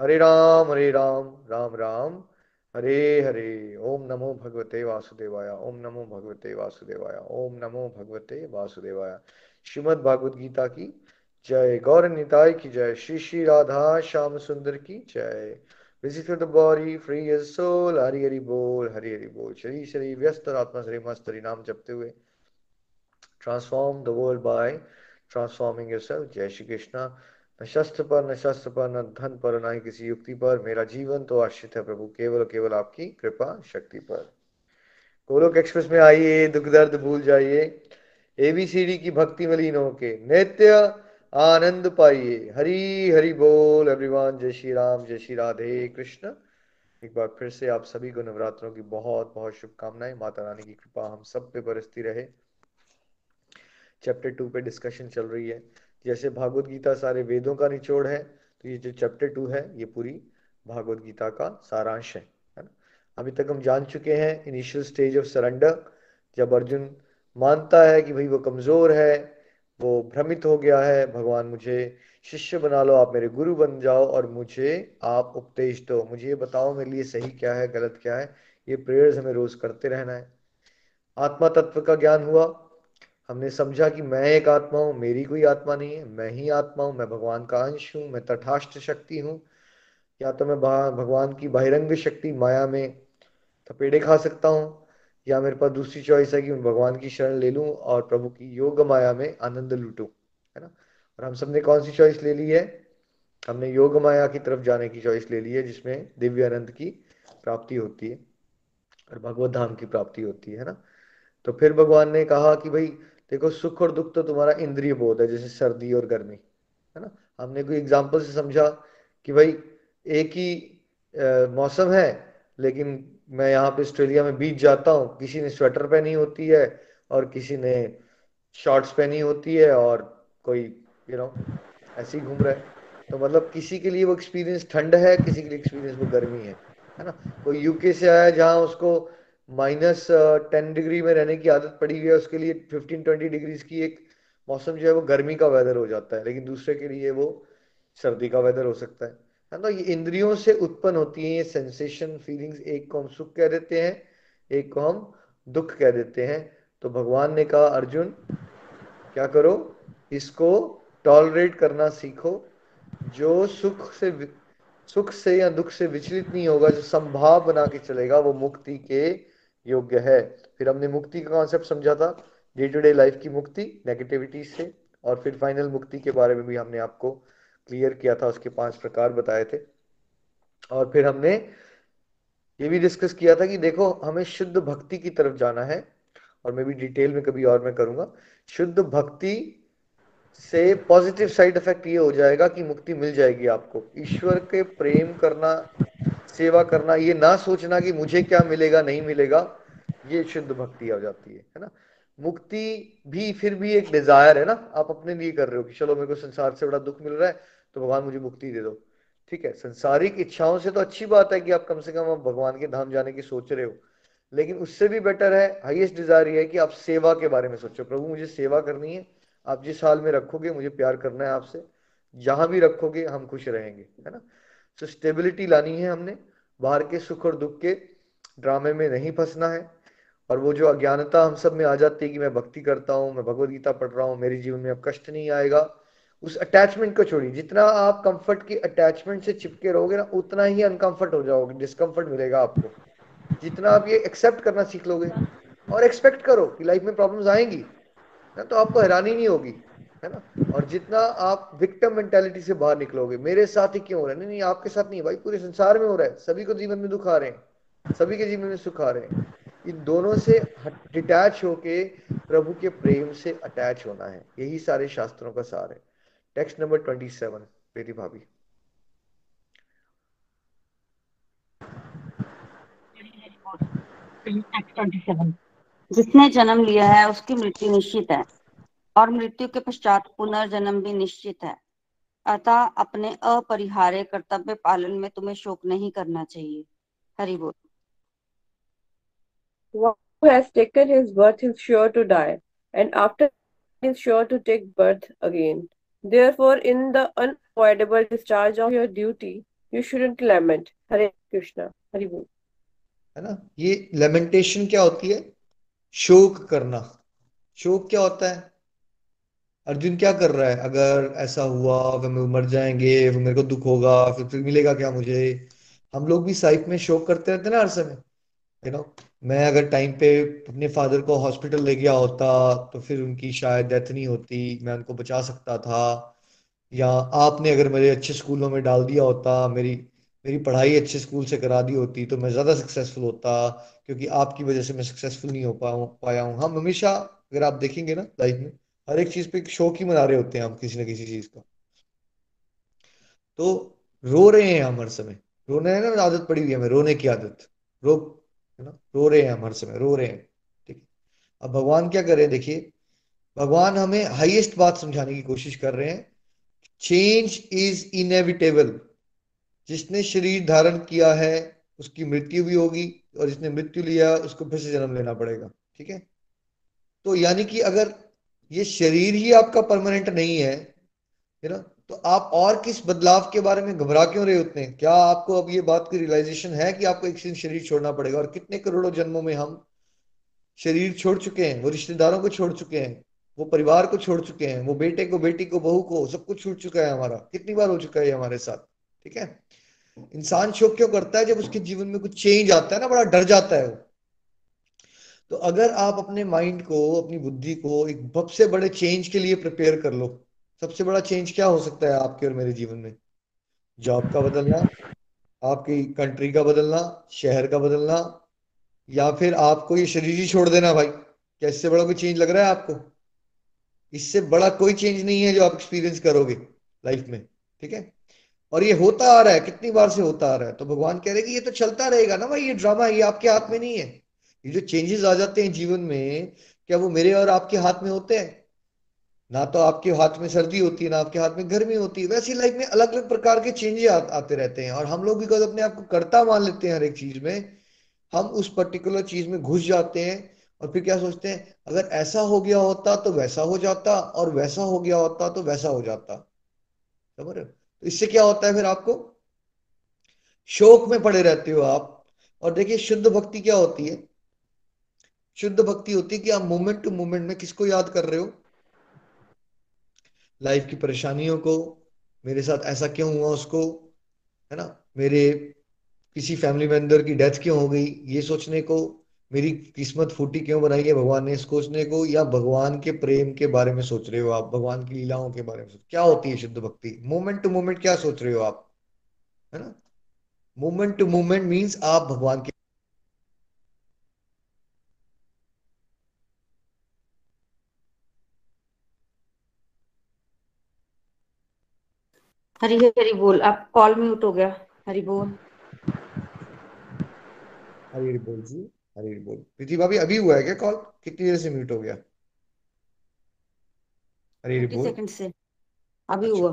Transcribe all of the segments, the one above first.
हरे राम हरे राम राम राम। हरे हरे। ओम नमो भगवते वासुदेवाय, ओम नमो भगवते वासुदेवाय, ओम नमो भगवते वासुदेवाय। श्रीमद भागवत गीता की जय। गौर निताय की जय। श्री श्री राधा श्याम सुंदर की जय। Visit the body free soul Hari Hari बोल, हरि हरि बोल। व्यस्त आत्मा मस्त हरि नाम जपते हुए। ट्रांसफॉर्म बाय ट्रांसफॉर्मिंग योरसेल्फ जय श्री कृष्णा। न शस्त्र पर न शस्त्र पर न धन पर न ही किसी युक्ति पर। मेरा जीवन तो आश्रित है प्रभु, केवल केवल आपकी कृपा शक्ति पर। गोलोक एक्सप्रेस में आइए, दुख, दर्द भूल जाइए। एबीसीडी की भक्ति में लीन होके नित्य आनंद पाइए। हरी, हरि बोल एवरीवन जय श्री राम, जय श्री राधे कृष्ण। एक बार फिर से आप सभी को नवरात्रों की बहुत बहुत शुभकामनाएँ। माता रानी की कृपा हम सब पे बरसती रहे। चैप्टर टू पे डिस्कशन चल रही है। जैसे भागवत गीता सारे वेदों का निचोड़ है तो ये जो चैप्टर टू है, ये पूरी भागवत गीता का सारांश है अभी तक हम जान चुके हैं इनिशियल स्टेज ऑफ़ सरेंडर जब अर्जुन मानता है कि भाई वो कमज़ोर है, वो भ्रमित हो गया है, भगवान मुझे शिष्य बना लो, आप मेरे गुरु बन जाओ और मुझे आप उपदेश दो, मुझे ये बताओ मेरे लिए सही क्या है, गलत क्या है, ये प्रेयर्स हमें रोज करते रहना है। आत्मा तत्व का ज्ञान हुआ हमने समझा कि मैं एक आत्मा हूँ, मेरी कोई आत्मा नहीं है, मैं ही आत्मा हूँ, मैं भगवान का अंश हूँ, मैं तथाष्ट शक्ति हूँ। या तो मैं भगवान की बहिरंग शक्ति माया में थपेड़े खा सकता हूँ, या मेरे पास दूसरी चॉइस है कि मैं भगवान की शरण ले लूँ और प्रभु की योग माया में आनंद लूटू, है ना? और हम सबने कौन सी चॉइस ले ली है? हमने योग माया की तरफ़ जाने की चॉइस ले ली है, जिसमें दिव्य आनंद की प्राप्ति होती है और भगवत धाम की प्राप्ति होती है ना? तो फिर भगवान ने कहा कि भाई देखो, सुख और दुख तो तुम्हारा इंद्रिय बोध है, जैसे सर्दी और गर्मी, है ना? हमने कोई एग्ज़ाम्पल से समझा कि भाई, एक ही मौसम है, लेकिन मैं यहाँ पे ऑस्ट्रेलिया में बीच जाता हूँ, किसी ने स्वेटर पहनी होती है और किसी ने शॉर्ट्स पहनी होती है और कोई यू नो ऐसे ही घूम रहा है। तो मतलब किसी के लिए वो एक्सपीरियंस ठंड है, किसी के लिए एक्सपीरियंस वो गर्मी है है ना? कोई यूके से आया जहाँ उसको माइनस टेन डिग्री में रहने की आदत पड़ी हुई है, उसके लिए फिफ्टीन ट्वेंटी डिग्रीज की एक मौसम जो है वो गर्मी का वेदर हो जाता है, लेकिन दूसरे के लिए वो सर्दी का वेदर हो सकता है। है तो ये इंद्रियों से उत्पन्न होती है, ये सेंसेशन फीलिंग्स एक को हम सुख कह देते हैं, एक को हम दुख कह देते हैं। तो भगवान ने कहा, अर्जुन, क्या करो? इसको टॉलरेट करना सीखो। जो सुख से सुख से या दुख से विचलित नहीं होगा, जो संभाव बना के चलेगा, वो मुक्ति के योग्य है। फिर हमने मुक्ति का कॉन्सेप्ट समझा था डे टू डे लाइफ की मुक्ति नेगेटिविटी से, और फिर फाइनल मुक्ति के बारे में भी हमने आपको क्लियर किया था, उसके पाँच प्रकार बताए थे। और फिर हमने ये भी डिस्कस किया था कि देखो, हमें शुद्ध भक्ति की तरफ़ जाना है, और मैं भी डिटेल में कभी और मैं करूँगा। शुद्ध भक्ति से पॉजिटिव साइड इफ़ेक्ट ये हो जाएगा कि मुक्ति मिल जाएगी आपको। ईश्वर के प्रेम करना सेवा करना, ये ना सोचना कि मुझे क्या मिलेगा, नहीं मिलेगा, ये शुद्ध भक्ति आ जाती है है ना? मुक्ति भी फिर भी एक डिज़ायर है ना? आप अपने लिए कर रहे हो कि चलो मेरे को संसार से बड़ा दुख मिल रहा है तो भगवान मुझे मुक्ति दे दो। ठीक है, संसारिक इच्छाओं से तो अच्छी बात है कि आप कम से कम आप भगवान के धाम जाने की सोच रहे हो, लेकिन उससे भी बेटर है हाईएस्ट डिज़ायर ये है कि आप सेवा के बारे में सोचो। प्रभु, मुझे सेवा करनी है, आप जिस हाल में रखोगे, मुझे प्यार करना है आपसे, जहाँ भी रखोगे, हम खुश रहेंगे, है ना? तो स्टेबिलिटी लानी है हमने। बाहर के सुख और दुख के ड्रामे में नहीं फंसना है। और वो जो अज्ञानता हम सब में आ जाती है कि मैं भक्ति करता हूँ, मैं भगवत गीता पढ़ रहा हूँ, मेरे जीवन में अब कष्ट नहीं आएगा, उस अटैचमेंट को छोड़िए। जितना आप कंफर्ट की अटैचमेंट से चिपके रहोगे ना, उतना ही अनकंफर्ट हो जाओगे डिस्कंफर्ट मिलेगा आपको। जितना आप ये एक्सेप्ट करना सीख लोगे, और एक्सपेक्ट करो कि लाइफ में प्रॉब्लम्स आएँगी, ना तो आपको हैरानी नहीं होगी। है ना? और जितना आप विक्टम मेंटेलिटी से बाहर निकलोगे, मेरे साथ ही क्यों हो रहा है? नहीं नहीं, आपके साथ नहीं भाई, पूरे संसार में हो रहा है। सभी को जीवन में दुख आ रहे हैं, सभी के जीवन में सुख आ रहे हैं। इन दोनों से डिटैच होके प्रभु के प्रेम से अटैच होना है। यही सारे शास्त्रों का सार है। Text number twenty seven Preeti भाभी। जिसने जन्म लिया है, उसकी मृत्यु निश्चित है। और मृत्यु के पश्चात पुनर्जन्म भी निश्चित है अतः अपने अपरिहार्य कर्तव्य पालन में तुम्हें शोक नहीं करना चाहिए हरि बोल who has taken his birth is sure to die, and after is sure to take birth again. Therefore, in the unavoidable discharge of your duty, you shouldn't lament. Hare Krishna. Hari Bol. है ना ये lamentation क्या होती है शोक करना शोक क्या होता है अर्जुन क्या कर रहा है? अगर ऐसा हुआ, फिर मर जाएँगे, फिर मेरे को दुख होगा, फिर फिर मिलेगा क्या मुझे? हम लोग भी साइफ में शोक करते रहते ना हर समय। यू नो मैं अगर टाइम पे अपने फादर को हॉस्पिटल ले गया होता तो फिर उनकी शायद डेथ नहीं होती, मैं उनको बचा सकता था। या आपने अगर मेरे अच्छे स्कूलों में डाल दिया होता, मेरी मेरी पढ़ाई अच्छे स्कूल से करा दी होती तो मैं ज़्यादा सक्सेसफुल होता, क्योंकि आपकी वजह से मैं सक्सेसफुल नहीं हो पाऊँ, पाया हूँ। हम हमेशा, अगर आप देखेंगे ना लाइफ में हर एक चीज़ पे शौक ही मना रहे होते हैं हम किसी ना किसी चीज़ का। तो रो रहे हैं हम हर समय। रोने है ना आदत पड़ी हुई है हमें, रोने की आदत। रो, है ना? रो रहे हैं हम हर समय, रो रहे हैं। ठीक अब भगवान क्या कर रहे हैं? देखिए, भगवान हमें हाईएस्ट बात समझाने की कोशिश कर रहे हैं। चेंज इज़ इनएविटेबल जिसने शरीर धारण किया है, उसकी मृत्यु भी होगी और जिसने मृत्यु लिया उसको फिर से जन्म लेना पड़ेगा। ठीक है? तो यानी कि अगर ये शरीर ही आपका परमानेंट नहीं है है ना तो आप और किस बदलाव के बारे में घबरा क्यों रहे हैं क्या आपको अब ये बात की रियलाइजेशन है कि आपको एक दिन शरीर छोड़ना पड़ेगा? और कितने करोड़ों जन्मों में हम शरीर छोड़ चुके हैं, वो रिश्तेदारों को छोड़ चुके हैं, वो परिवार को छोड़ चुके हैं, वो बेटे को, बेटी को, बहू को, सब कुछ छूट चुका है हमारा। कितनी बार हो चुका है हमारे साथ, ठीक है? इंसान शोक क्यों करता है जब उसके जीवन में कुछ चेंज आता है ना, बड़ा डर जाता है वो। तो अगर आप अपने माइंड को, अपनी बुद्धि को एक सबसे बड़े चेंज के लिए प्रिपेयर कर लो, सबसे बड़ा चेंज क्या हो सकता है आपके और मेरे जीवन में? जॉब का बदलना, आपकी कंट्री का बदलना, शहर का बदलना, या फिर आपको ये शरीर ही छोड़ देना भाई। क्या इससे बड़ा कोई चेंज लग रहा है आपको? इससे बड़ा कोई चेंज नहीं है जो आप एक्सपीरियंस करोगे लाइफ में, ठीक है? और ये होता आ रहा है, कितनी बार से होता आ रहा है। तो भगवान कह रहे कि ये तो चलता रहेगा ना भाई, ये ड्रामा ये आपके हाथ में नहीं है। ये जो चेंजेस आ जाते हैं जीवन में क्या वो मेरे और आपके हाथ में होते हैं? ना तो आपके हाथ में सर्दी होती है ना आपके हाथ में गर्मी होती है। वैसी लाइफ में अलग अलग प्रकार के चेंजेस आ, आते रहते हैं। और हम लोग कद अपने आप को करता मान लेते हैं हर एक चीज़ में। हम उस पर्टिकुलर चीज़ में घुस जाते हैं और फिर क्या सोचते हैं अगर ऐसा हो गया होता तो वैसा हो जाता और वैसा हो गया होता तो वैसा हो जाता। समझ रहे तो इससे क्या होता है फिर आपको? शोक में पड़े रहते हो आप। और देखिए शुद्ध भक्ति क्या होती है? शुद्ध भक्ति होती है कि आप मोमेंट टू मोमेंट में किसको याद कर रहे हो? लाइफ की परेशानियों को, मेरे साथ ऐसा क्यों हुआ उसको, है ना? मेरे किसी फैमिली मेंबर की डेथ क्यों हो गई? ये सोचने को, मेरी किस्मत फूटी क्यों बनाई है? भगवान ने सोचने को या भगवान के प्रेम के बारे में सोच रहे हो आप? भगवान की लीलाओं के बारे में सोच, क्या होती है शुद्ध भक्ति? मोमेंट टू मोमेंट क्या सोच रहे हो आप? है ना? मोमेंट टू मोमेंट मीन्स आप भगवान के हरी हरी बोल। आप कॉल म्यूट हो गया। हरी बोल। हरी हरी बोल जी। हरी हरी बोल। प्रीति भाभी अभी हुआ है क्या कॉल कितनी देर से म्यूट हो गया? हरी हरी बोल। सेकंड से। अभी अच्छा। हुआ।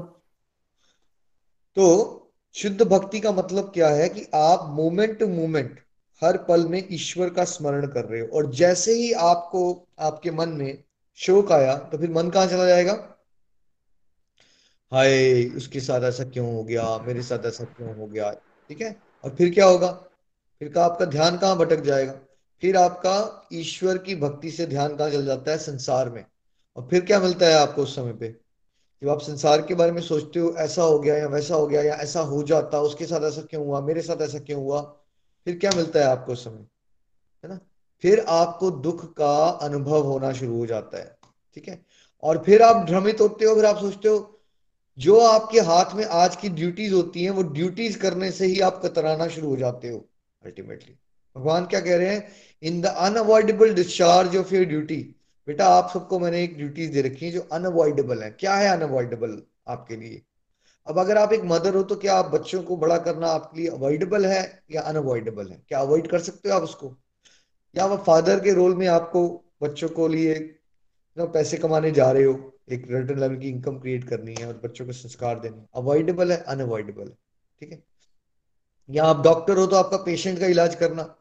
तो शुद्ध भक्ति का मतलब क्या है कि आप मोमेंट टू मोमेंट हर पल में ईश्वर का स्मरण कर रहे हो। और जैसे ही आपको आपके मन में शोक आया तो फिर मन कहाँ चला जाएगा? हाय, उसके साथ ऐसा क्यों हो गया? मेरे साथ ऐसा क्यों हो गया? ठीक है? और फिर क्या होगा? फिर का आपका ध्यान कहाँ भटक जाएगा? फिर आपका ईश्वर की भक्ति से ध्यान कहाँ चल जाता है? संसार में। और फिर क्या मिलता है आपको उस समय पे? जब आप संसार के बारे में सोचते हो, ऐसा हो गया या वैसा हो गया या ऐसा हो जाता, उसके साथ ऐसा क्यों हुआ? मेरे साथ ऐसा क्यों हुआ? फिर क्या मिलता है आपको उस समय? है ना? फिर आपको दुख का अनुभव होना शुरू हो जाता है। ठीक है? और फिर आप भ्रमित होते हो, फिर आप सोचते हो जो आपके हाथ में आज की ड्यूटीज़ होती हैं, वो ड्यूटीज़ करने से ही आप कतराना शुरू हो जाते हो अल्टीमेटली भगवान क्या कह रहे हैं? In the unavoidable discharge of your duty बेटा, आप सबको मैंने एक ड्यूटीज़ दे रखी है जो अनअवॉइडेबल है। क्या है अनअवॉइडेबल आपके लिए? अब अगर आप एक मदर हो तो क्या आप बच्चों को बड़ा करना आपके लिए अवॉइडेबल है या अनअवॉइडेबल है? क्या अवॉइड कर सकते हो आप उसको? या वो फादर के रोल में आपको बच्चों को लिए पैसे कमाने जा रहे हो? एक रिटर्न लेवल की इनकम क्रिएट करनी है और बच्चों को संस्कार देने अवॉइडेबल है अनअवॉइडेबल है, ठीक है? या आप डॉक्टर हो तो आपका पेशेंट का इलाज करना,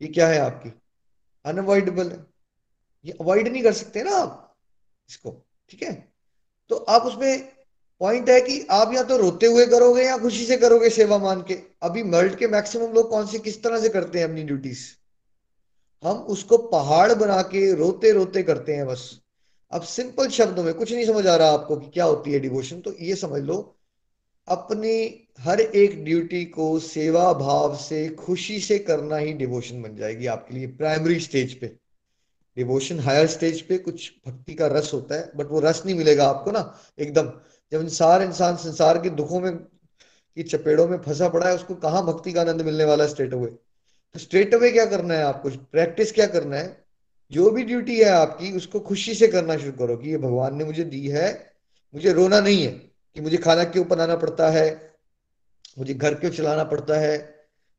ये क्या है आपकी? अनअवॉइडेबल है। ये अवॉइड नहीं कर सकते ना आप इसको, ठीक है? तो आप उसमें पॉइंट है कि आप या तो रोते हुए करोगे या खुशी से करोगे सेवा मान के। अभी वर्ल्ड के मैक्सिमम लोग कौन से, किस तरह से करते हैं अपनी ड्यूटीज़ हम उसको पहाड़ बना के रोते रोते करते हैं बस। अब सिंपल शब्दों में कुछ नहीं समझ आ रहा आपको कि क्या होती है डिवोशन तो ये समझ लो। अपनी हर एक ड्यूटी को सेवा भाव से, खुशी से करना ही डिवोशन बन जाएगी आपके लिए प्राइमरी स्टेज पे। डिवोशन हायर स्टेज पे कुछ भक्ति का रस होता है बट वो रस नहीं मिलेगा आपको ना, एकदम। जब इंसान इंसान संसार के दुखों में, की चपेड़ों में फंसा पड़ा है, उसको कहाँ भक्ति का आनंद मिलने वाला स्ट्रेट अवे तो स्ट्रेट अवे क्या करना है आपको? प्रैक्टिस क्या करना है? जो भी ड्यूटी है आपकी, उसको खुशी से करना शुरू करो कि ये भगवान ने मुझे दी है, मुझे रोना नहीं है कि मुझे खाना क्यों बनाना पड़ता है, मुझे घर क्यों चलाना पड़ता है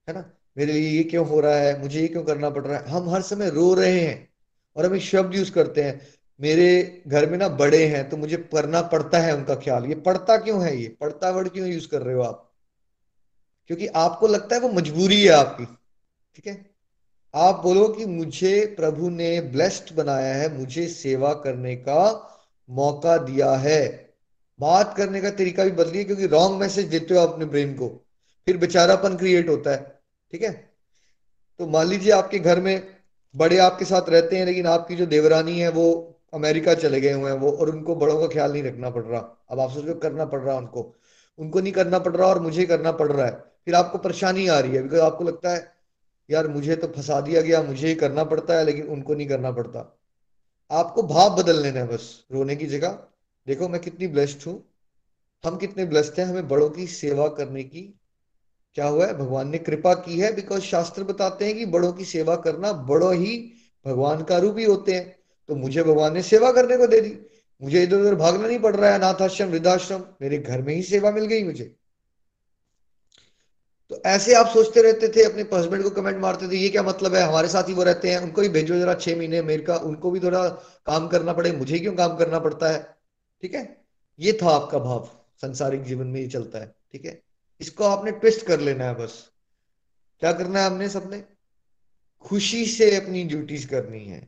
है ना? मेरे लिए ये क्यों हो रहा है, मुझे ये क्यों करना पड़ रहा है? हम हर समय रो रहे हैं और हम एक शब्द यूज़ करते हैं, मेरे घर में ना बड़े हैं तो मुझे करना पड़ता है उनका ख्याल। ये पड़ता क्यों है ये? पड़ता वर्ड क्यों यूज़ कर रहे हो आप? क्योंकि आपको लगता है वो मजबूरी है आपकी, ठीक है? आप बोलो कि मुझे प्रभु ने ब्लेस्ड बनाया है, मुझे सेवा करने का मौका दिया है। बात करने का तरीका भी बदलिए, क्योंकि रॉन्ग मैसेज देते हो अपने ब्रेन को। फिर बेचारापन क्रिएट होता है, ठीक है? तो मान लीजिए आपके घर में बड़े आपके साथ रहते हैं, लेकिन आपकी जो देवरानी है, वो अमेरिका चले गए हुए हैं, वो और उनको बड़ों का ख्याल नहीं रखना पड़ रहा। अब आप सोचो, करना पड़ रहा है उनको। उनको नहीं करना पड़ रहा और मुझे करना पड़ रहा है। फिर आपको परेशानी आ रही है बिकॉज़ आपको लगता है यार मुझे तो फंसा दिया गया, मुझे ही करना पड़ता है, लेकिन उनको नहीं करना पड़ता। आपको भाव बदल लेना है बस, रोने की जगह। देखो मैं कितनी ब्लेस्ड हूँ। हम कितने ब्लेस्ड हैं, हमें बड़ों की सेवा करने की क्या हुआ है? भगवान ने कृपा की है बिकॉज़ शास्त्र बताते हैं कि बड़ों की सेवा करना बड़ो ही भगवान का रूप ही होते हैं। तो मुझे भगवान ने सेवा करने को दे दी। मुझे इधर उधर भागना नहीं पड़ रहा है, अनाथाश्रम, वृद्धाश्रम, मेरे घर में ही सेवा मिल गई मुझे। तो ऐसे आप सोचते रहते थे, अपने हस्बैंड को कमेंट मारते थे, ये क्या मतलब है? हमारे साथ ही वो रहते हैं, उनको भी भेजो जरा छह महीने अमेरिका उनको भी थोड़ा काम करना पड़े, मुझे क्यों काम करना पड़ता है? ठीक है? ये था आपका भाव, संसारिक जीवन में ये चलता है, ठीक है? इसको आपने ट्विस्ट कर लेना है बस। क्या करना है हमने सबने? खुशी से अपनी ड्यूटीज़ करनी है,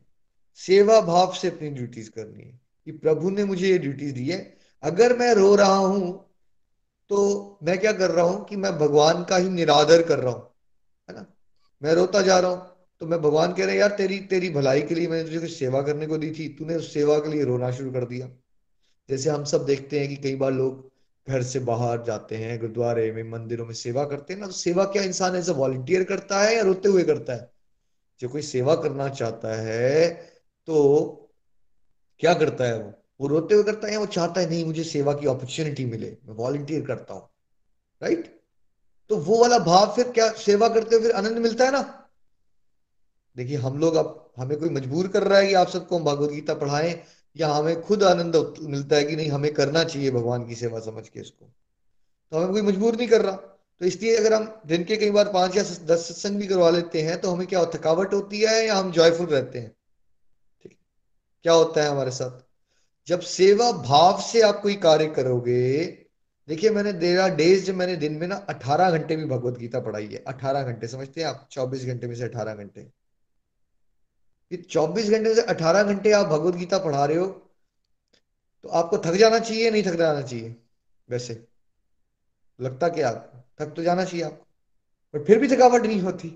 सेवा भाव से अपनी ड्यूटीज़ करनी है, कि प्रभु ने मुझे ये ड्यूटीज़ दी है। अगर मैं रो रहा हूँ तो मैं क्या कर रहा हूँ कि मैं भगवान का ही निरादर कर रहा हूँ, है ना? मैं रोता जा रहा हूँ तो मैं भगवान कह रहे यार, तेरी तेरी भलाई के लिए मैंने तुझे कुछ सेवा करने को दी थी, तूने उस सेवा के लिए रोना शुरू कर दिया। जैसे हम सब देखते हैं कि कई बार लोग घर से बाहर जाते हैं, गुरुद्वारे में, मंदिरों में सेवा करते हैं, ना तो सेवा क्या इंसान ऐसा वॉलंटियर करता है या रोते हुए करता है? जो कोई सेवा करना चाहता है तो क्या करता है वो? वो रोते हुए करता है वो चाहता है, नहीं, मुझे सेवा की अपॉर्चुनिटी मिले, मैं वॉलंटियर करता हूँ. राइट तो वो वाला भाव फिर क्या, सेवा करते हुए फिर आनंद मिलता है ना? देखिए, हम लोग अब, हमें कोई मजबूर कर रहा है कि आप सबको हम भगवत गीता पढ़ाएँ, या हमें खुद आनंद मिलता है कि नहीं, हमें करना चाहिए भगवान की सेवा समझ के इसको। तो हमें कोई मजबूर नहीं कर रहा। तो इसलिए अगर हम दिन के कई बार पाँच या दस सत्संग भी करवा लेते हैं तो हमें क्या, थकावट होती है या हम जॉयफुल रहते हैं? ठीक। क्या होता है हमारे साथ? जब सेवा भाव से आप कोई कार्य करोगे, देखिए मैंने देरा डेज़ मैंने दिन में ना अठारह घंटे भी भगवत गीता पढ़ाई है, अठारह घंटे, समझते हैं आप? चौबीस घंटे में से अठारह घंटे। ये चौबीस घंटे से अठारह घंटे आप भगवत गीता पढ़ा रहे हो तो आपको थक जाना चाहिए नहीं थक जाना चाहिए? वैसे। लगता क्या आपको? थक तो जाना चाहिए आपको। पर फिर भी थकावट नहीं होती।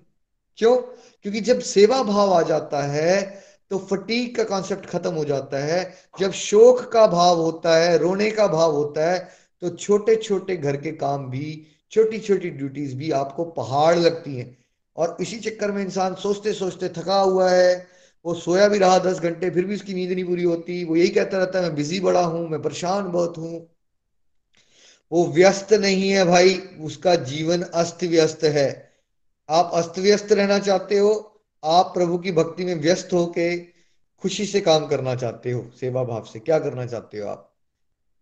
क्यों? क्योंकि जब सेवा भाव आ जाता है तो फटीक का कॉन्सेप्ट खत्म हो जाता है। जब शोक का भाव होता है, रोने का भाव होता है तो छोटे छोटे घर के काम भी छोटी छोटी ड्यूटीज़ भी आपको पहाड़ लगती हैं। और इसी चक्कर में इंसान सोचते सोचते थका हुआ है। वो सोया भी रहा दस घंटे, फिर भी उसकी नींद नहीं पूरी होती। वो यही कहता रहता है, मैं बिज़ी बड़ा हूँ, मैं परेशान बहुत हूँ। वो व्यस्त नहीं है भाई, उसका जीवन अस्त व्यस्त है। आप अस्त व्यस्त रहना चाहते हो आप प्रभु की भक्ति में व्यस्त होके खुशी से काम करना चाहते हो, सेवा भाव से, क्या करना चाहते हो आप?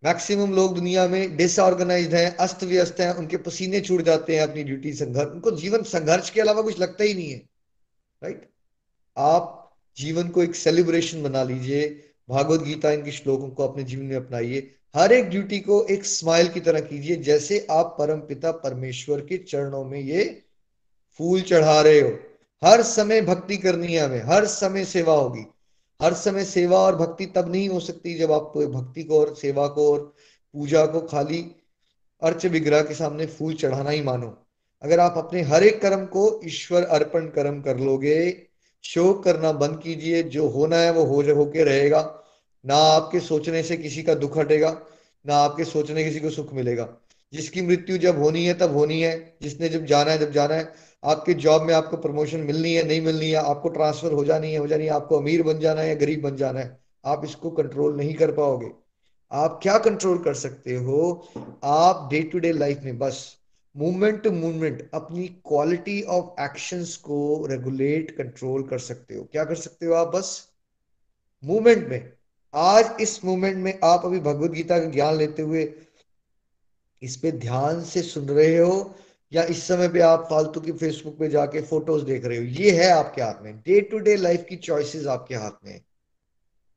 मैक्सिमम लोग दुनिया में डिसऑर्गेनाइज हैं, अस्त व्यस्त हैं, उनके पसीने छूट जाते हैं अपनी ड्यूटी संघर्ष, उनको जीवन संघर्ष के अलावा कुछ लगता ही नहीं है राइट आप जीवन को एक सेलिब्रेशन बना लीजिए, भागवत गीता इनके श्लोकों को अपने जीवन में अपनाइए, हर एक ड्यूटी को एक स्माइल की तरह कीजिए, जैसे आप परम पिता परमेश्वर के चरणों में ये फूल चढ़ा रहे हो। हर समय भक्ति करनी है हमें, हर समय सेवा होगी। हर समय सेवा और भक्ति तब नहीं हो सकती जब आप भक्ति को और सेवा को और पूजा को खाली अर्च विग्रह के सामने फूल चढ़ाना ही मानो। अगर आप अपने हर एक कर्म को ईश्वर अर्पण कर्म कर लोगे शोक करना बंद कीजिए, जो होना है वो हो होके रहेगा। ना आपके सोचने से किसी का दुख हटेगा, ना आपके सोचने किसी को सुख मिलेगा। जिसकी मृत्यु जब होनी है तब होनी है, जिसने जब जाना है जब जाना है। आपके जॉब में आपको प्रमोशन मिलनी है, नहीं मिलनी है, आपको ट्रांसफ़र हो जानी है, हो जानी है, आपको अमीर बन जाना है या गरीब बन जाना है, आप इसको कंट्रोल नहीं कर पाओगे। आप क्या कंट्रोल कर सकते हो? आप डे टू डे लाइफ में बस मूवमेंट टू मूवमेंट अपनी क्वालिटी ऑफ़ एक्शंस को रेगुलेट कंट्रोल कर सकते हो। क्या कर सकते हो आप बस? मूवमेंट में। आज इस मूवमेंट में आप अभी भगवत गीता का ज्ञान लेते हुए इस पे ध्यान से सुन रहे हो या इस समय पे आप फालतू की फेसबुक पे जाके फ़ोटोज़ देख रहे हो, ये है आपके हाथ में। डे टू डे लाइफ की चॉइसेस आपके हाथ में।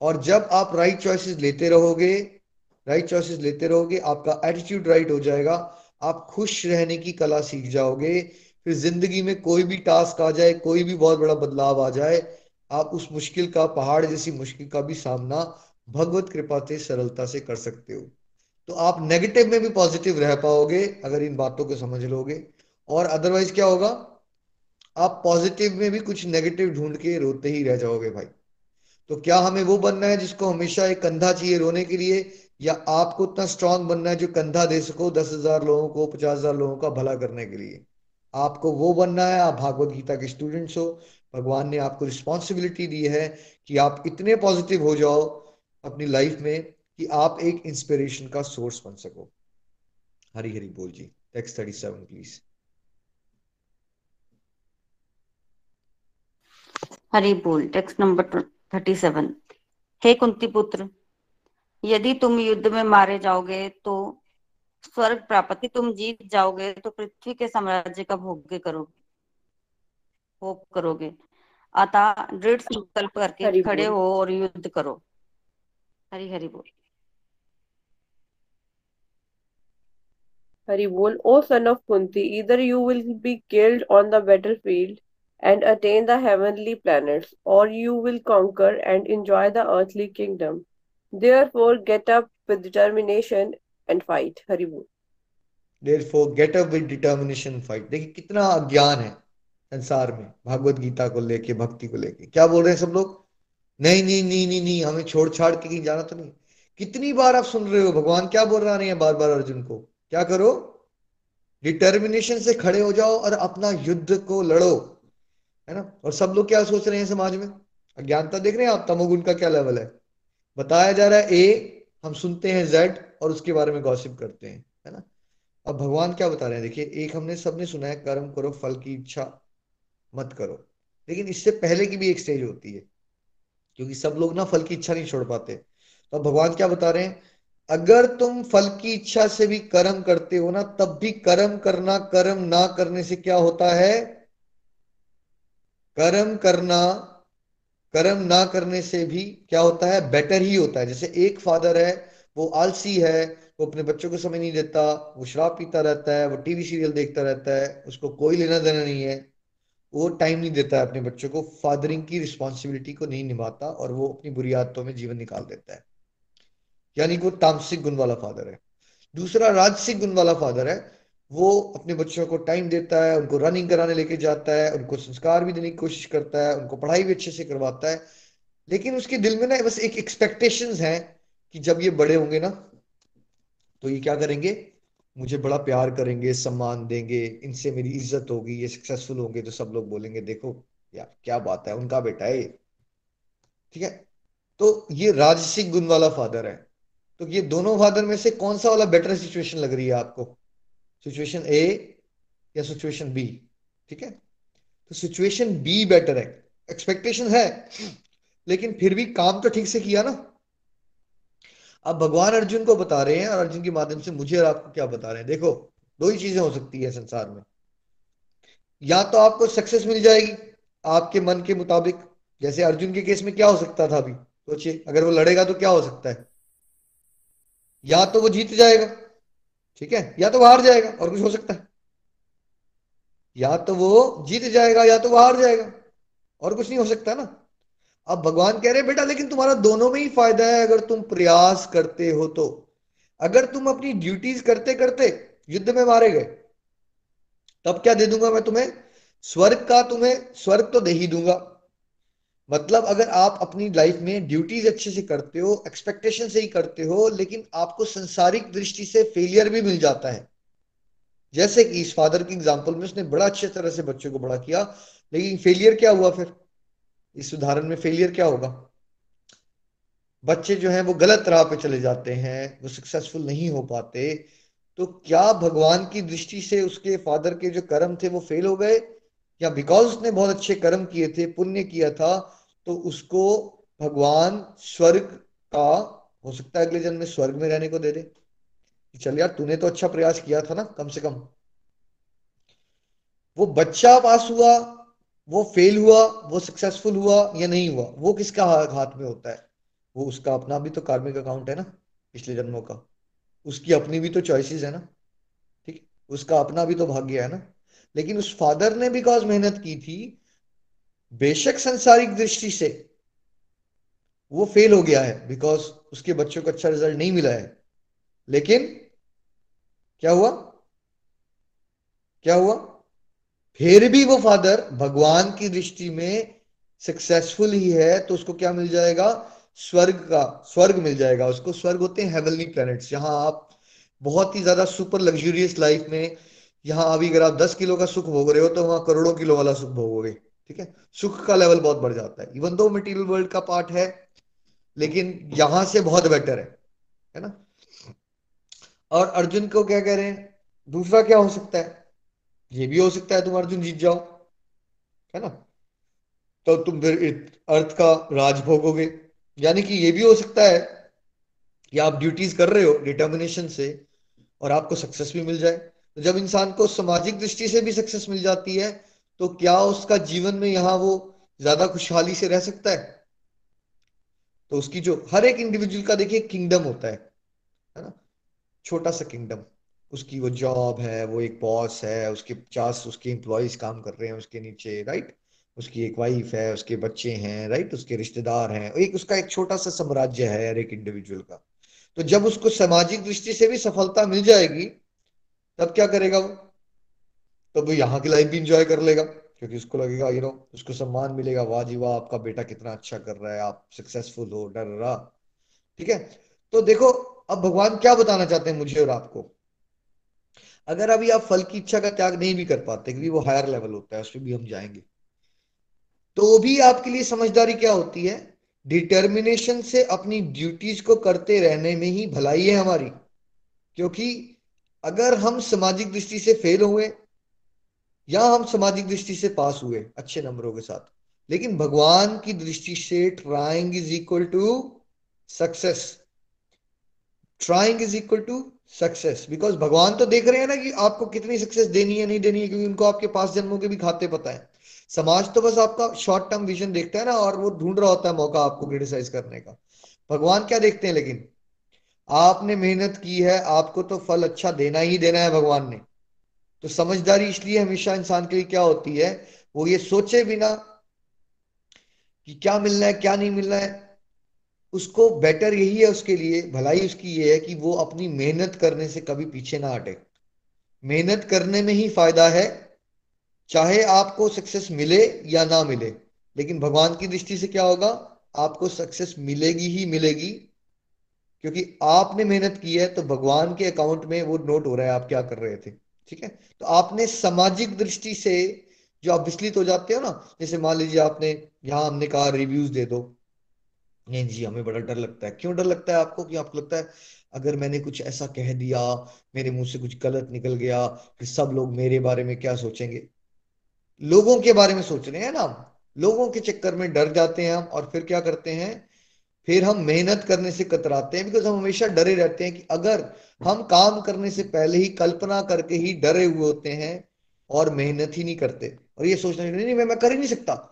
और जब आप राइट चॉइसेस लेते रहोगे राइट चॉइसेस लेते रहोगे, आपका एटीट्यूड राइट हो जाएगा, आप खुश रहने की कला सीख जाओगे, फिर ज़िंदगी में कोई भी टास्क आ जाए, कोई भी बहुत बड़ा बदलाव आ जाए, आप उस मुश्किल का, पहाड़ जैसी मुश्किल का भी सामना भगवत कृपा से सरलता से कर सकते हो। तो आप नेगेटिव में भी पॉजिटिव रह पाओगे अगर इन बातों को समझ लोगे। और अदरवाइज़ क्या होगा? आप पॉजिटिव में भी कुछ नेगेटिव ढूंढ के रोते ही रह जाओगे भाई। तो क्या हमें वो बनना है जिसको हमेशा एक कंधा चाहिए रोने के लिए? या आपको उतना स्ट्रांग बनना है जो कंधा दे सको दस हज़ार लोगों को, पचास हज़ार लोगों का भला करने के लिए? आपको वो बनना है, आप भागवत गीता के स्टूडेंट्स हो। भगवान ने आपको रिस्पॉन्सिबिलिटी दी है कि आप इतने पॉजिटिव हो जाओ अपनी लाइफ में कि आप एक इंस्पिरेशन का सोर्स बन सको। हरी हरी बोल जी text thirty seven please Hari बोल टेक्स्ट नंबर थर्टी सेवन हे कुंती पुत्र यदि तुम युद्ध में मारे जाओगे तो स्वर्ग प्राप्ति तुम जीत जाओगे तो पृथ्वी के साम्राज्य का भोग्य करोगे भोग करोगे। अतः दृढ़ संकल्प करके खड़े हो और युद्ध करो। हरी हरी बोल। Hari bol, O son of Kunti, either you will be killed on the battlefield and attain the heavenly planets, or you will conquer and enjoy the earthly kingdom. Therefore, get up with determination and fight. Hari bol. Therefore, get up with determination fight. देखिए कितना अज्ञान है संसार में भागवत गीता को लेके भक्ति को लेके क्या बोल रहे हैं सब लोग नहीं नहीं नहीं नहीं नहीं हमें छोड़ छाड़ के कहीं जाना तो नहीं कितनी बार आप सुन रहे हो भगवान क्या बोल रहा नहीं है बार बार अर्जुन को क्या करो? डिटर्मिनेशन से खड़े हो जाओ और अपना युद्ध को लड़ो। है ना? और सब लोग क्या सोच रहे हैं समाज में? अज्ञानता देख रहे हैं आप? तमोगुण का क्या लेवल है? बताया जा रहा है ए हम सुनते हैं जेड और उसके बारे में गॉसिप करते हैं। है ना? अब भगवान क्या बता रहे हैं? देखिए, एक हमने सबने सुना है, कर्म करो, फल की इच्छा मत करो। लेकिन इससे पहले की भी एक स्टेज होती है, क्योंकि सब लोग ना फल की इच्छा नहीं छोड़ पाते। तो भगवान क्या बता रहे हैं? अगर तुम फल की इच्छा से भी कर्म करते हो ना, तब भी कर्म करना, कर्म ना करने से क्या होता है? कर्म करना, कर्म ना करने से भी क्या होता है? बेटर ही होता है। जैसे एक फादर है, वो आलसी है, वो अपने बच्चों को समय नहीं देता, वो शराब पीता रहता है, वो टीवी सीरियल देखता रहता है, उसको कोई लेना देना नहीं है। वो टाइम नहीं देता है अपने बच्चों को फादरिंग की रिस्पॉन्सिबिलिटी को नहीं निभाता और वो अपनी बुरी आदतों में जीवन निकाल देता है। यानी वो तामसिक गुण वाला फादर है। दूसरा राजसिक गुण वाला फादर है, वो अपने बच्चों को टाइम देता है, उनको रनिंग कराने लेके जाता है, उनको संस्कार भी देने की कोशिश करता है, उनको पढ़ाई भी अच्छे से करवाता है। लेकिन उसके दिल में ना बस एक एक्सपेक्टेशन है कि जब ये बड़े होंगे ना तो ये क्या करेंगे? मुझे बड़ा प्यार करेंगे, सम्मान देंगे, इनसे मेरी इज़्ज़त होगी, ये सक्सेसफुल होंगे तो सब लोग बोलेंगे, देखो यार, क्या बात है, उनका बेटा है ठीक है? तो ये राजसिक गुण वाला फादर है। तो ये दोनों फादर में से कौन सा वाला बेटर सिचुएशन लग रही है आपको? सिचुएशन ए या सिचुएशन बी ठीक है? तो सिचुएशन बी बेटर है। एक्सपेक्टेशन है। लेकिन फिर भी काम तो ठीक से किया ना? अब भगवान अर्जुन को बता रहे हैं और अर्जुन के माध्यम से मुझे और आपको क्या बता रहे हैं? देखो, दो ही चीज़ें हो सकती है संसार में। या तो आपको सक्सेस मिल जाएगी आपके मन के मुताबिक। जैसे अर्जुन के केस में क्या हो सकता था अभी? सोचिए, अगर वो लड़ेगा तो क्या हो सकता है? या तो वो जीत जाएगा, ठीक है? या तो वो हार जाएगा, और कुछ हो सकता है। या तो वो जीत जाएगा, या तो वो हार जाएगा, और कुछ नहीं हो सकता ना। अब भगवान कह रहे बेटा, लेकिन तुम्हारा दोनों में ही फ़ायदा है अगर तुम प्रयास करते हो तो। अगर तुम अपनी ड्यूटीज़ करते करते युद्ध में मारे गए, तब क्या दे दूँगा मैं तुम्हें? स्वर्ग का तुम्हें, स्वर्ग तो दे ही दूँगा। मतलब अगर आप अपनी लाइफ में ड्यूटीज़ अच्छे से करते हो एक्सपेक्टेशन से ही करते हो, लेकिन आपको संसारिक दृष्टि से फेलियर भी मिल जाता है। जैसे कि इस फादर की एग्ज़ाम्पल में उसने बड़ा अच्छे तरह से बच्चों को बड़ा किया, लेकिन फेलियर क्या हुआ फिर? इस उदाहरण में फेलियर क्या होगा? बच्चे जो हैं वो गलत राह पे चले जाते हैं, वो सक्सेसफुल नहीं हो पाते तो क्या भगवान की दृष्टि से उसके फादर के जो कर्म थे वो फेल हो गए? या बिकॉज़ उसने बहुत अच्छे कर्म किए थे, पुण्य किया था तो उसको भगवान स्वर्ग का, हो सकता है अगले जन्म में स्वर्ग में रहने को दे दे। चल यार, तूने तो अच्छा प्रयास किया था ना, कम से कम। वो बच्चा पास हुआ, वो फेल हुआ, वो सक्सेसफुल हुआ या नहीं हुआ, वो किसका हाथ में होता है? वो उसका अपना भी तो कार्मिक अकाउंट है ना, पिछले जन्मों का। उसकी अपनी भी तो चॉइसेस है ना, ठीक? उसका अपना भी तो भाग्य है ना। लेकिन उस फादर ने बिकॉज़ मेहनत की थी। बेशक संसारिक दृष्टि से वो फेल हो गया है बिकॉज़ उसके बच्चों को अच्छा रिज़ल्ट नहीं मिला है। लेकिन क्या हुआ? क्या हुआ? फिर भी वो फादर भगवान की दृष्टि में सक्सेसफुल ही है तो उसको क्या मिल जाएगा? स्वर्ग का, स्वर्ग मिल जाएगा। उसको स्वर्ग होते हैं हेवनली प्लैनेट्स जहाँ आप बहुत ही ज़्यादा सुपर लग्जूरियस लाइफ में यहाँ अभी अगर आप दस किलो का सुख भोग रहे हो तो वहाँ करोड़ों किलो वाला सुख भोगोगे, ठीक है? सुख का लेवल बहुत बढ़ जाता है। इवन दो मटेरियल वर्ल्ड का पार्ट है, लेकिन यहाँ से बहुत बेटर है है ना? और अर्जुन को क्या कह रहे हैं? दूसरा क्या हो सकता है? ये भी हो सकता है तुम अर्जुन जीत जाओ, है ना? तो तुम फिर अर्थ का राज भोगोगे। यानी कि ये भी हो सकता है कि आप ड्यूटीज़ कर रहे हो डिटर्मिनेशन से, और आपको सक्सेस भी मिल जाए। तो जब इंसान को सामाजिक दृष्टि से भी सक्सेस मिल जाती है तो क्या उसका जीवन में यहाँ वो ज़्यादा खुशहाली से रह सकता है? तो उसकी जो हर एक इंडिविजुअल का देखिए किंगडम होता है है ना? छोटा सा किंगडम उसकी वो जॉब है, वो एक बॉस है, उसके पचास, उसके एम्प्लॉयज़ काम कर रहे हैं उसके नीचे राइट उसकी एक वाइफ है, उसके बच्चे हैं राइट उसके रिश्तेदार हैं। एक उसका एक छोटा सा साम्राज्य है हर एक इंडिविजुअल का। तो जब उसको सामाजिक दृष्टि से भी सफलता मिल जाएगी तब क्या करेगा वो? तब वो यहाँ की लाइफ भी इंजॉय कर लेगा, क्योंकि उसको लगेगा यू नो उसको सम्मान मिलेगा। वाह जी वाह, आपका बेटा कितना अच्छा कर रहा है, आप सक्सेसफुल हो, डर रहा ठीक है? तो देखो, अब भगवान क्या बताना चाहते हैं मुझे और आपको? अगर अभी आप फल की इच्छा का त्याग नहीं भी कर पाते, क्योंकि वो हायर लेवल होता है उसमें भी हम जाएँगे। तो भी आपके लिए समझदारी क्या होती है? डिटर्मिनेशन से अपनी ड्यूटीज़ को करते रहने में ही भलाई है हमारी, क्योंकि अगर हम सामाजिक दृष्टि से फेल हुए, या हम सामाजिक दृष्टि से पास हुए, अच्छे नंबरों के साथ। लेकिन भगवान की दृष्टि से trying is equal to success trying is equal to success because भगवान तो देख रहे हैं ना कि आपको कितनी सक्सेस देनी है, नहीं देनी है, क्योंकि उनको आपके पास जन्मों के भी खाते पता है। समाज तो बस आपका शॉर्ट टर्म विजन देखता है ना, और वो ढूंढ रहा होता है मौका आपको क्रिटिसाइज करने का। भगवान क्या देखते हैं लेकिन? आपने मेहनत की है, आपको तो फल अच्छा देना ही देना है भगवान ने। तो समझदारी इसलिए हमेशा इंसान के लिए क्या होती है, वो ये सोचे बिना कि क्या मिलना है, क्या नहीं मिलना है, उसको बेटर यही है उसके लिए, भलाई उसकी ये है कि वो अपनी मेहनत करने से कभी पीछे ना हटे। मेहनत करने में ही फ़ायदा है, चाहे आपको सक्सेस मिले या ना मिले, लेकिन भगवान की दृष्टि से क्या होगा, आपको सक्सेस मिलेगी ही मिलेगी क्योंकि आपने मेहनत की है तो भगवान के अकाउंट में वो नोट हो रहा है आप क्या कर रहे थे, ठीक है? तो आपने सामाजिक दृष्टि से जो आप विचलित हो जाते हो ना, जैसे मान लीजिए आपने, यहाँ हमने कहा रिव्यूज़ दे दो। नहीं जी, हमें बड़ा डर लगता है। क्यों डर लगता है आपको? कि आपको लगता है, अगर मैंने कुछ ऐसा कह दिया, मेरे मुँह से कुछ गलत निकल गया, फिर सब लोग मेरे बारे में क्या सोचेंगे? लोगों के बारे में सोच रहे हैं ना लोगों के चक्कर में डर जाते हैं हम और फिर क्या करते हैं? फिर हम मेहनत करने से कतराते हैं बिकॉज़ हम हमेशा डरे रहते हैं कि अगर हम काम करने से पहले ही कल्पना करके ही डरे हुए होते हैं और मेहनत ही नहीं करते। और ये सोचना नहीं नहीं मैं, मैं कर ही नहीं सकता।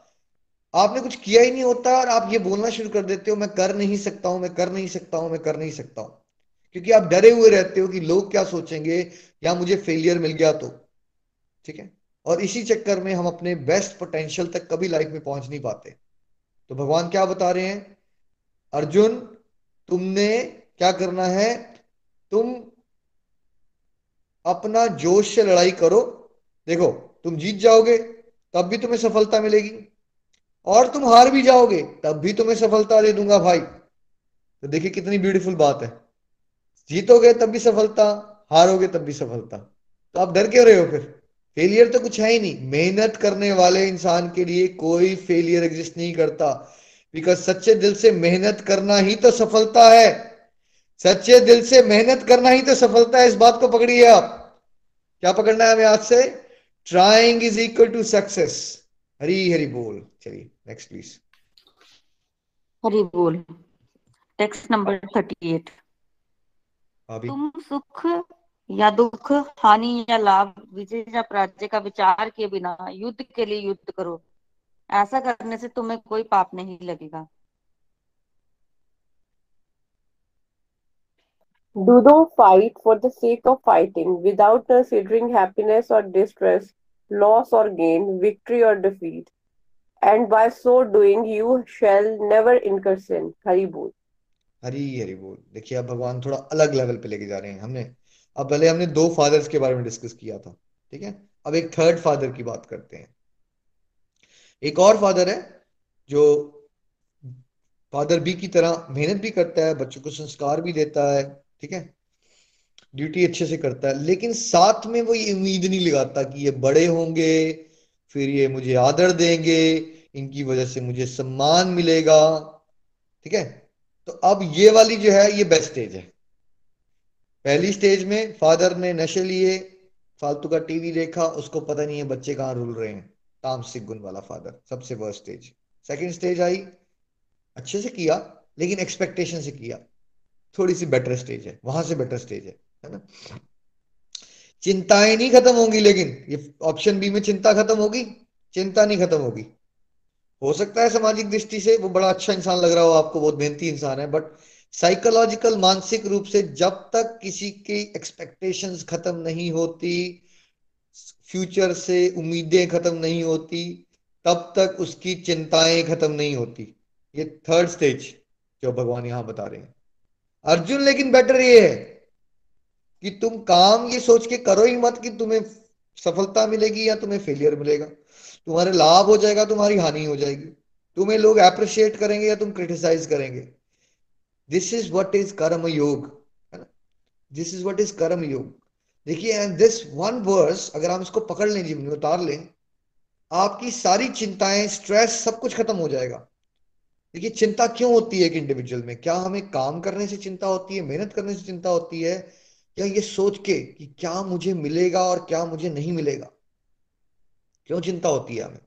आपने कुछ किया ही नहीं होता और आप ये बोलना शुरू कर देते हो मैं कर नहीं सकता हूँ मैं कर नहीं सकता हूँ मैं कर नहीं सकता हूँ। क्योंकि आप डरे हुए रहते हो कि लोग क्या सोचेंगे या मुझे फेलियर मिल गया तो। ठीक है? और इसी चक्कर में हम अपने बेस्ट पोटेंशियल तक कभी लाइफ में पहुँच नहीं पाते। तो भगवान क्या बता रहे हैं? अर्जुन, तुमने क्या करना है? तुम अपना जोश से लड़ाई करो। देखो, तुम जीत जाओगे, तब भी तुम्हें सफलता मिलेगी। और तुम हार भी जाओगे, तब भी तुम्हें सफलता दे दूँगा भाई। तो देखिए कितनी ब्यूटीफुल बात है। जीतोगे, तब भी सफलता, हारोगे, तब भी सफलता। तो आप डर क्यों रहे हो फिर? फेलियर तो कुछ है ही नहीं। मेहनत करने वाले इंसान के लिए कोई फेलियर एग्जिस्ट नहीं करता। बिकॉज़ सच्चे दिल से मेहनत करना ही तो सफलता है। सच्चे दिल से मेहनत करना ही तो सफलता है। इस बात को पकड़िए आप। क्या पकड़ना है हमें आज से? Trying is equal to success Hari Hari बोल। चलिए नेक्स्ट प्लीज़ हरी बोल। टेक्स्ट नंबर थर्टी एट तुम सुख या दुख हानि या लाभ विजय या पराजय का विचार के बिना युद्ध के लिए युद्ध करो। ऐसा करने से तुम्हें कोई पाप नहीं लगेगा। Do thou fight for the sake of fighting without considering happiness और डिस्ट्रेस लॉस और गेन विक्ट्री और defeat and by so doing you shall never incur sin Hari बोल हरी हरी बोल देखिए अब भगवान थोड़ा अलग लेवल पे लेके जा रहे हैं हमने। अब पहले हमने दो फादर्स के बारे में डिस्कस किया था ठीक है? अब एक थर्ड फादर की बात करते हैं। एक और फादर है, जो फादर बी की तरह मेहनत भी करता है, बच्चों को संस्कार भी देता है, ठीक है? ड्यूटी अच्छे से करता है, लेकिन साथ में वो ये उम्मीद नहीं लगाता कि ये बड़े होंगे, फिर ये मुझे आदर देंगे, इनकी वजह से मुझे सम्मान मिलेगा, ठीक है? तो अब ये वाली जो है, ये बेस्ट स्टेज है। पहली स्टेज में फादर ने नशे लिए, फालतू का टीवी देखा, उसको पता नहीं है बच्चे कहाँ रुल रहे हैं। तामसिक गुण वाला फादर सबसे वर्स्ट स्टेज सेकंड स्टेज आई, अच्छे से किया, लेकिन एक्सपेक्टेशन से किया। थोड़ी सी बेटर स्टेज है, वहाँ से बेटर स्टेज है है ना? चिंताएँ नहीं खत्म होंगी, लेकिन ये ऑप्शन बी में चिंता खत्म होगी, चिंता नहीं खत्म होगी। हो सकता है सामाजिक दृष्टि से, वो बड़ा अच्छा इंसान लग रहा हो, आपको बहुत मेहनती इंसान है बट साइकोलॉजिकल मानसिक रूप से जब तक किसी की एक्सपेक्टेशंस खत्म नहीं होती फ्यूचर से उम्मीदें खत्म नहीं होती, तब तक उसकी चिंताएँ खत्म नहीं होती। ये थर्ड स्टेज जो भगवान यहाँ बता रहे हैं। अर्जुन लेकिन बेटर ये है कि तुम काम ये सोच के करो ही मत कि तुम्हें सफलता मिलेगी या तुम्हें फेलियर मिलेगा। तुम्हारे लाभ हो जाएगा, तुम्हारी हानि हो जाएगी। तुम्हें लोग अप्रिशिएट करेंगे या तुम क्रिटिसाइज करेंगे। दिस इज़ वट इज़ कर्म योग दिस इज़ वट इज़ कर्म योग। देखिए एंड दिस वन वर्स अगर हम इसको पकड़ लें, जीवन में उतार लें, आपकी सारी चिंताएँ स्ट्रेस सब कुछ खत्म हो जाएगा। देखिए, चिंता क्यों होती है एक इंडिविजुअल में? क्या हमें काम करने से चिंता होती है? मेहनत करने से चिंता होती है? या ये सोच के कि क्या मुझे मिलेगा और क्या मुझे नहीं मिलेगा? क्यों चिंता होती है हमें?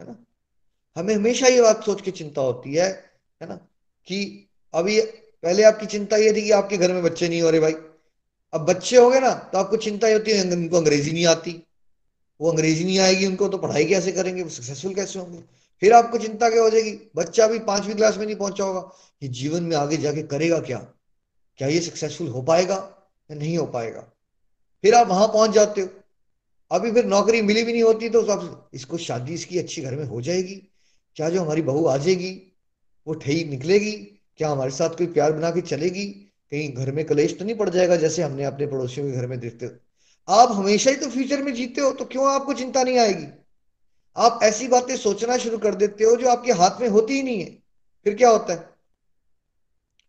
है ना? हमें हमेशा ये बात सोच के चिंता होती है है ना? कि अभी पहले आपकी चिंता ये थी कि आपके घर में बच्चे नहीं हो रहे भाई। अब बच्चे हो गए ना तो आपको चिंता ये होती है उनको अंग्रेज़ी नहीं आती। वो अंग्रेज़ी नहीं आएगी उनको तो पढ़ाई कैसे करेंगे? वो सक्सेसफुल कैसे होंगे? फिर आपको चिंता क्या हो जाएगी? बच्चा भी पांचवी क्लास में नहीं पहुँचा होगा। ये जीवन में आगे जाके करेगा क्या? क्या ये सक्सेसफुल हो पाएगा या नहीं हो पाएगा? फिर आप वहाँ पहुँच जाते हो। अभी फिर नौकरी मिली भी नहीं होती तो आप इसको शादी इसकी अच्छी घर में हो जाएगी। क्या जो हमारी बहू आ जाएगी, वो ठीक निकलेगी। क्या हमारे साथ कोई प्यार बना के चलेगी? कहीं घर में कलेश तो नहीं पड़ जाएगा जैसे हमने अपने पड़ोसियों के घर में देखते हो। आप हमेशा ही तो फ्यूचर में जीते हो तो क्यों आपको चिंता नहीं आएगी? आप ऐसी बातें सोचना शुरू कर देते हो जो आपके हाथ में होती ही नहीं है। फिर क्या होता है?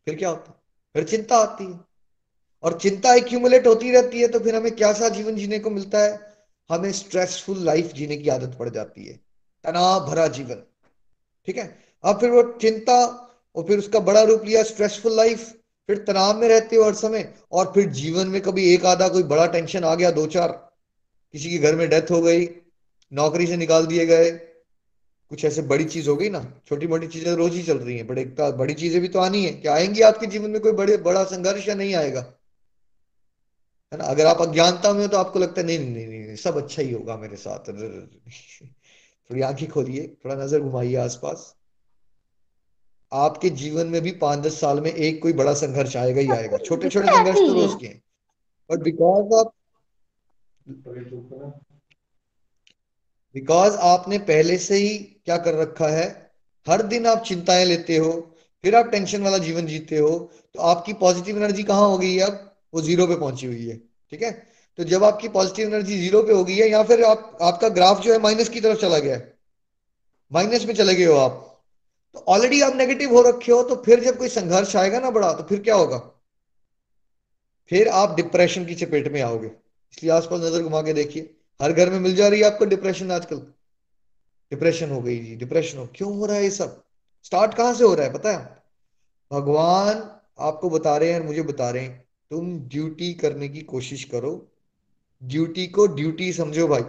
फिर क्या होता है? फिर चिंता आती है। और चिंता एक्यूमुलेट होती रहती है तो फिर हमें क्या सा जीवन जीने को मिलता है? हमें स्ट्रेसफुल लाइफ जीने की आदत पड़ जाती है। तनाव भरा जीवन। ठीक है? अब फिर वो चिंता, और फिर उसका बड़ा रूप लिया स्ट्रेसफुल लाइफ फिर तनाव में रहते हो हर समय और फिर जीवन में कभी एक आधा कोई बड़ा टेंशन आ गया दो चार किसी के घर में डेथ हो गई नौकरी से निकाल दिए गए कुछ ऐसे बड़ी चीज़ हो गई ना छोटी मोटी चीज़ें रोज ही चल रही हैं बड़े बड़ी चीज़ें भी तो आनी है क्या आएँगी आपके जीवन में कोई बड़े बड़ा संघर्ष या नहीं आएगा? है ना अगर आप अज्ञानता में हो तो आपको लगता है नहीं नहीं नहीं, नहीं सब अच्छा ही होगा मेरे साथ थोड़ी आँखें खोलिए थोड़ा नज़र घुमाइए आसपास। आपके जीवन में भी पाँच दस साल में एक कोई बड़ा संघर्ष आएगा ही आएगा। छोटे छोटे संघर्ष तो रोज के हैं। बट बिकॉज़ ऑफ़ बिकॉज़ आपने पहले से ही क्या कर रखा है? हर दिन आप चिंताएँ लेते हो फिर आप टेंशन वाला जीवन जीते हो तो आपकी पॉजिटिव एनर्जी कहाँ हो गई है अब? वो ज़ीरो पे पहुँची हुई है ठीक है? तो जब आपकी पॉजिटिव एनर्जी ज़ीरो पे हो गई है या फिर आप आपका ग्राफ जो है माइनस की तरफ़ चला गया है। माइनस में चले गए हो आप। तो ऑलरेडी आप नेगेटिव हो रखे हो तो फिर जब कोई संघर्ष आएगा ना बड़ा तो फिर क्या होगा? फिर आप डिप्रेशन की चपेट में आओगे। इसलिए आसपास नज़र घुमा के देखिए। हर घर में मिल जा रही है आपको डिप्रेशन आजकल। डिप्रेशन हो गई जी डिप्रेशन हो। क्यों हो रहा है ये सब? स्टार्ट कहाँ से हो रहा है, पता है? भगवान आपको बता रहे हैं और मुझे बता रहे हैं। तुम ड्यूटी करने की कोशिश करो। ड्यूटी को ड्यूटी समझो भाई।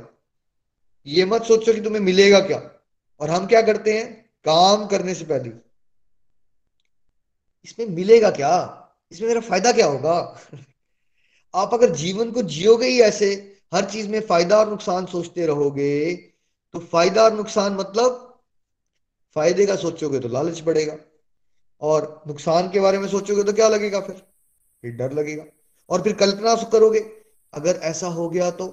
ये मत सोचो कि तुम्हें मिलेगा क्या। और हम क्या करते हैं? काम करने से पहले। इसमें मिलेगा क्या? इसमें मेरा फ़ायदा क्या होगा? आप अगर जीवन को जियोगे ही ऐसे हर चीज़ में फ़ायदा और नुकसान सोचते रहोगे तो फ़ायदा और नुकसान मतलब फ़ायदे का सोचोगे तो लालच बढ़ेगा। और नुकसान के बारे में सोचोगे तो क्या लगेगा फिर? फिर डर लगेगा। और फिर कल्पना करोगे अगर ऐसा हो गया तो,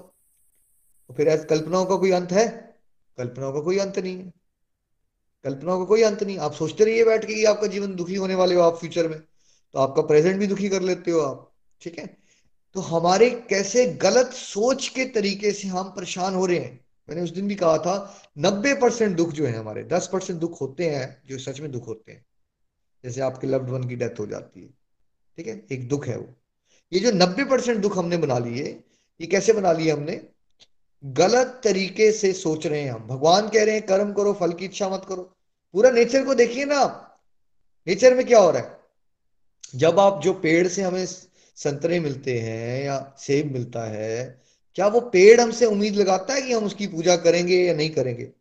तो फिर कल्पनाओं का कोई अंत है? कल्पनाओं का कोई अंत नहीं है। कल्पनाओं का को कोई अंत नहीं। आप सोचते रहिए बैठ के कि आपका जीवन दुखी होने वाले हो आप फ्यूचर में। तो आपका प्रेजेंट भी दुखी कर लेते हो आप, ठीक है? तो हमारे कैसे गलत सोच के तरीके से हम परेशान हो रहे हैं, मैंने उस दिन भी कहा था, नब्बे परसेंट दुख जो है हमारे, दस परसेंट दुख होते हैं जो सच में दुख होते हैं। जैसे आपके लव्ड वन की डेथ हो जाती है, ठीक है? एक दुख है वो। ये जो नब्बे परसेंट दुख हमने बना लिए, ये कैसे बना लिए हमने? गलत तरीके से सोच रहे हैं हम। भगवान कह रहे हैं, कर्म करो, फल की इच्छा मत करो। पूरा नेचर को देखिए ना आप। नेचर में क्या हो रहा है? जब आप जो पेड़ से हमें संतरे मिलते हैं या सेब मिलता है, क्या वो पेड़ हमसे उम्मीद लगाता है कि हम उसकी पूजा करेंगे या नहीं करेंगे?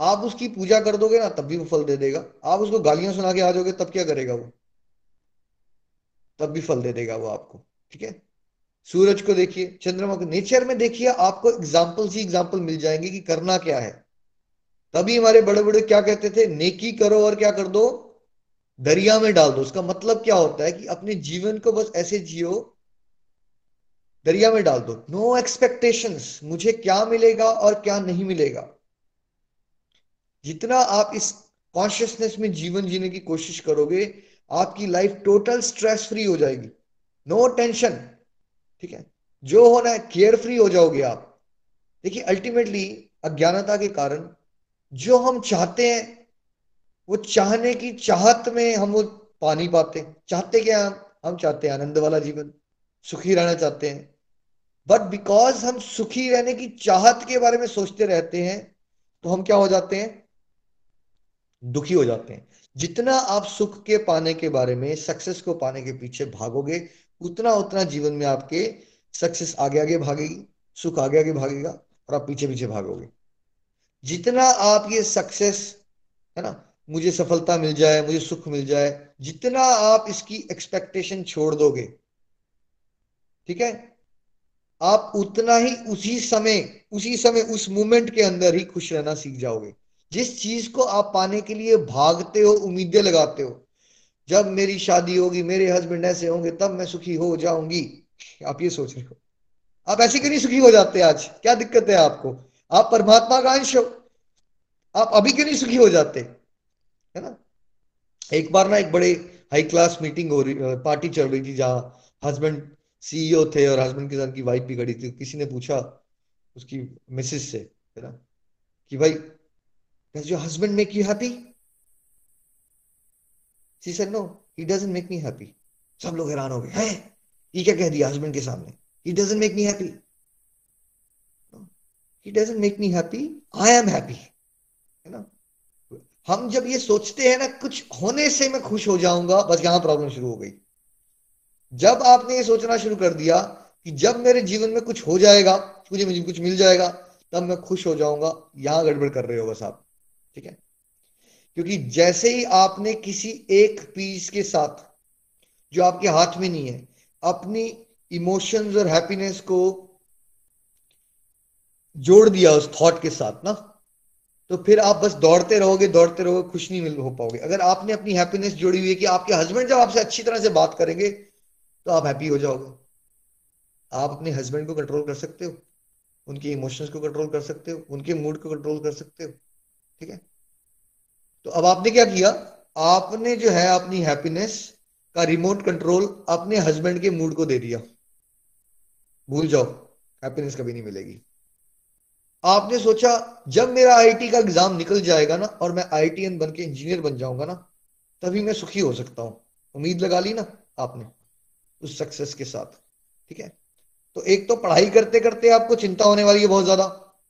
आप उसकी पूजा कर दोगे ना, तब भी वो फल दे देगा। आप उसको गालियाँ सुना के आ जाओगे, तब क्या करेगा वो? तब भी फल दे देगा वो आपको, ठीक है? सूरज को देखिए, चंद्रमा को नेचर में देखिए, आपको एग्ज़ाम्पल ही एग्ज़ाम्पल मिल जाएँगे कि करना क्या है। तभी हमारे बड़े बड़े क्या कहते थे? नेकी करो और क्या कर दो? दरिया में डाल दो। उसका मतलब क्या होता है कि अपने जीवन को बस ऐसे जियो, दरिया में डाल दो। नो एक्सपेक्टेशंस मुझे क्या मिलेगा और क्या नहीं मिलेगा? जितना आप इस कॉन्शियसनेस में जीवन जीने की कोशिश करोगे, आपकी लाइफ टोटल स्ट्रेस फ्री हो जाएगी। नो no टेंशन ठीक है? जो होना है केयर फ्री हो जाओगे आप। देखिए अल्टीमेटली अज्ञानता के कारण जो हम चाहते हैं, वो चाहने की चाहत में हम वो पा नहीं पाते। चाहते क्या हम? हम चाहते हैं आनंद वाला जीवन, सुखी रहना चाहते हैं। बट बिकॉज़ हम सुखी रहने की चाहत के बारे में सोचते रहते हैं तो हम क्या हो जाते हैं? दुखी हो जाते हैं। जितना आप सुख के पाने के बारे में सक्सेस को पाने के पीछे भागोगे उतना उतना जीवन में आपके सक्सेस आगे आगे भागेगी, सुख आगे आगे भागेगा और आप पीछे पीछे भागोगे। जितना आप ये सक्सेस है ना, मुझे सफलता मिल जाए, मुझे सुख मिल जाए, जितना आप इसकी एक्सपेक्टेशन छोड़ दोगे, ठीक है, आप उतना ही उसी समय उसी समय, उस मोमेंट के अंदर ही खुश रहना सीख जाओगे। जिस चीज़ को आप पाने के लिए भागते हो, उम्मीदें लगाते हो जब मेरी शादी होगी, मेरे हस्बैंड ऐसे होंगे, तब मैं सुखी हो जाऊँगी। आप ये सोच रहे हो। आप ऐसे क्यों नहीं सुखी हो जाते आज? क्या दिक्कत है आपको? आप परमात्मा का अंश हो। आप अभी क्यों नहीं सुखी हो जाते? है ना? एक बार ना एक बड़े हाई क्लास मीटिंग हो रही पार्टी चल रही थी जहाँ हस्बैंड सीईओ थे और हस्बैंड के साथ की वाइफ भी खड़ी थी। किसी ने पूछा उसकी मिसेस से, है ना? कि भाई husband make you happy she said no he doesn't make me happy सब लोग हैरान हो गए। हैं? ये क्या कह दिया हस्बैंड के सामने? He doesn't make me happy he doesn't make me happy I am happy है ना? हम जब ये सोचते हैं ना, कुछ होने से मैं खुश हो जाऊँगा, बस यहाँ प्रॉब्लम शुरू हो गई। जब आपने ये सोचना शुरू कर दिया कि जब मेरे जीवन में कुछ हो जाएगा मुझे मुझे कुछ मिल जाएगा, तब मैं खुश हो जाऊँगा। यहाँ गड़बड़ कर रहे हो बस आप। ठीक है? क्योंकि जैसे ही आपने किसी एक पीस के साथ, जो आपके हाथ में नहीं है, अपनी इमोशंस और हैप्पीनेस को जोड़ दिया उस थॉट के साथ ना तो फिर आप बस दौड़ते रहोगे दौड़ते रहोगे, खुश नहीं मिल हो पाओगे। अगर आपने अपनी हैप्पीनेस जोड़ी हुई है कि आपके हस्बैंड जब आपसे अच्छी तरह से बात करेंगे तो आप हैप्पी हो जाओगे। आप अपने हस्बैंड को कंट्रोल कर सकते हो, उनके इमोशंस को कंट्रोल कर सकते हो, उनके मूड को कंट्रोल कर सकते हो, ठीक है? तो अब आपने क्या किया? आपने जो है अपनी हैप्पीनेस का रिमोट कंट्रोल अपने हस्बैंड के मूड को दे दिया। भूल जाओ हैप्पीनेस कभी नहीं मिलेगी। आपने सोचा, जब मेरा आईटी का एग्ज़ाम निकल जाएगा ना, और मैं आईटीएन बन के इंजीनियर बन जाऊँगा ना, तभी मैं सुखी हो सकता हूँ। उम्मीद लगा ली ना आपने उस सक्सेस के साथ, ठीक है? तो एक तो पढ़ाई करते करते आपको चिंता होने वाली है बहुत ज़्यादा।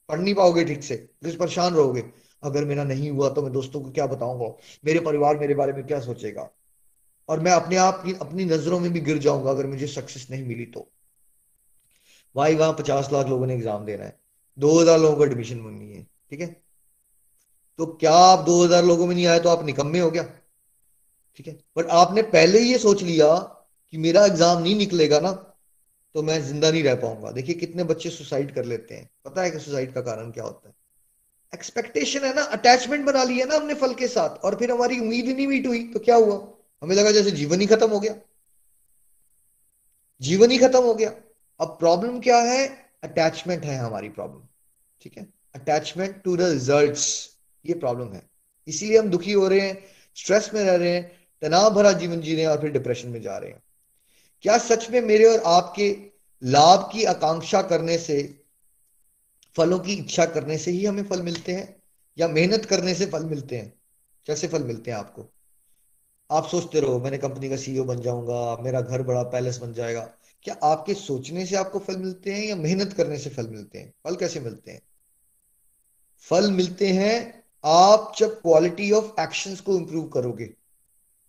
पढ़ नहीं पाओगे ठीक से परेशान रहोगे। अगर मेरा नहीं हुआ तो मैं दोस्तों को क्या बताऊँगा? मेरे परिवार मेरे बारे में क्या सोचेगा? और मैं अपने आप की, अपनी नज़रों में भी गिर जाऊँगा अगर मुझे सक्सेस नहीं मिली तो। भाई, वहाँ पचास लाख लोगों ने एग्ज़ाम देना है। दो हज़ार लोगों को एडमिशन बननी है, ठीक है? तो क्या आप दो हज़ार लोगों में नहीं आए तो आप निकम्मे हो गया? ठीक है? बट आपने पहले ही ये सोच लिया कि मेरा एग्ज़ाम नहीं निकलेगा ना तो मैं ज़िंदा नहीं रह पाऊँगा। देखिए, कितने बच्चे सुसाइड कर लेते हैं। पता है कि सुसाइड का कारण क्या होता है? एक्सपेक्टेशन है ना अटैचमेंट बना ली है ना हमने फल के साथ, और फिर हमारी उम्मीद ही नहीं मीट हुई तो क्या हुआ? हमें लगा जैसे जीवन ही खत्म हो गया। जीवन ही खत्म हो गया। अब प्रॉब्लम क्या है? अटैचमेंट है हमारी प्रॉब्लम ठीक है? अटैचमेंट टू द रिज़ल्ट ये प्रॉब्लम है। इसीलिए हम दुखी हो रहे हैं स्ट्रेस में रह रहे हैं, तनाव भरा जीवन जी रहे हैं, और फिर डिप्रेशन में जा रहे हैं। क्या सच में मेरे और आपके लाभ की आकांक्षा करने से फलों की इच्छा करने से ही हमें फल मिलते हैं, या मेहनत करने से फल मिलते हैं। कैसे फल मिलते हैं आपको? आप सोचते रहो, मैंने कंपनी का सीईओ बन जाऊँगा, मेरा घर बड़ा पैलेस बन जाएगा। क्या आपके सोचने से आपको फल मिलते हैं या मेहनत करने से फल मिलते हैं? फल कैसे मिलते हैं? फल मिलते हैं आप जब क्वालिटी ऑफ़ एक्शन को इंप्रूव करोगे।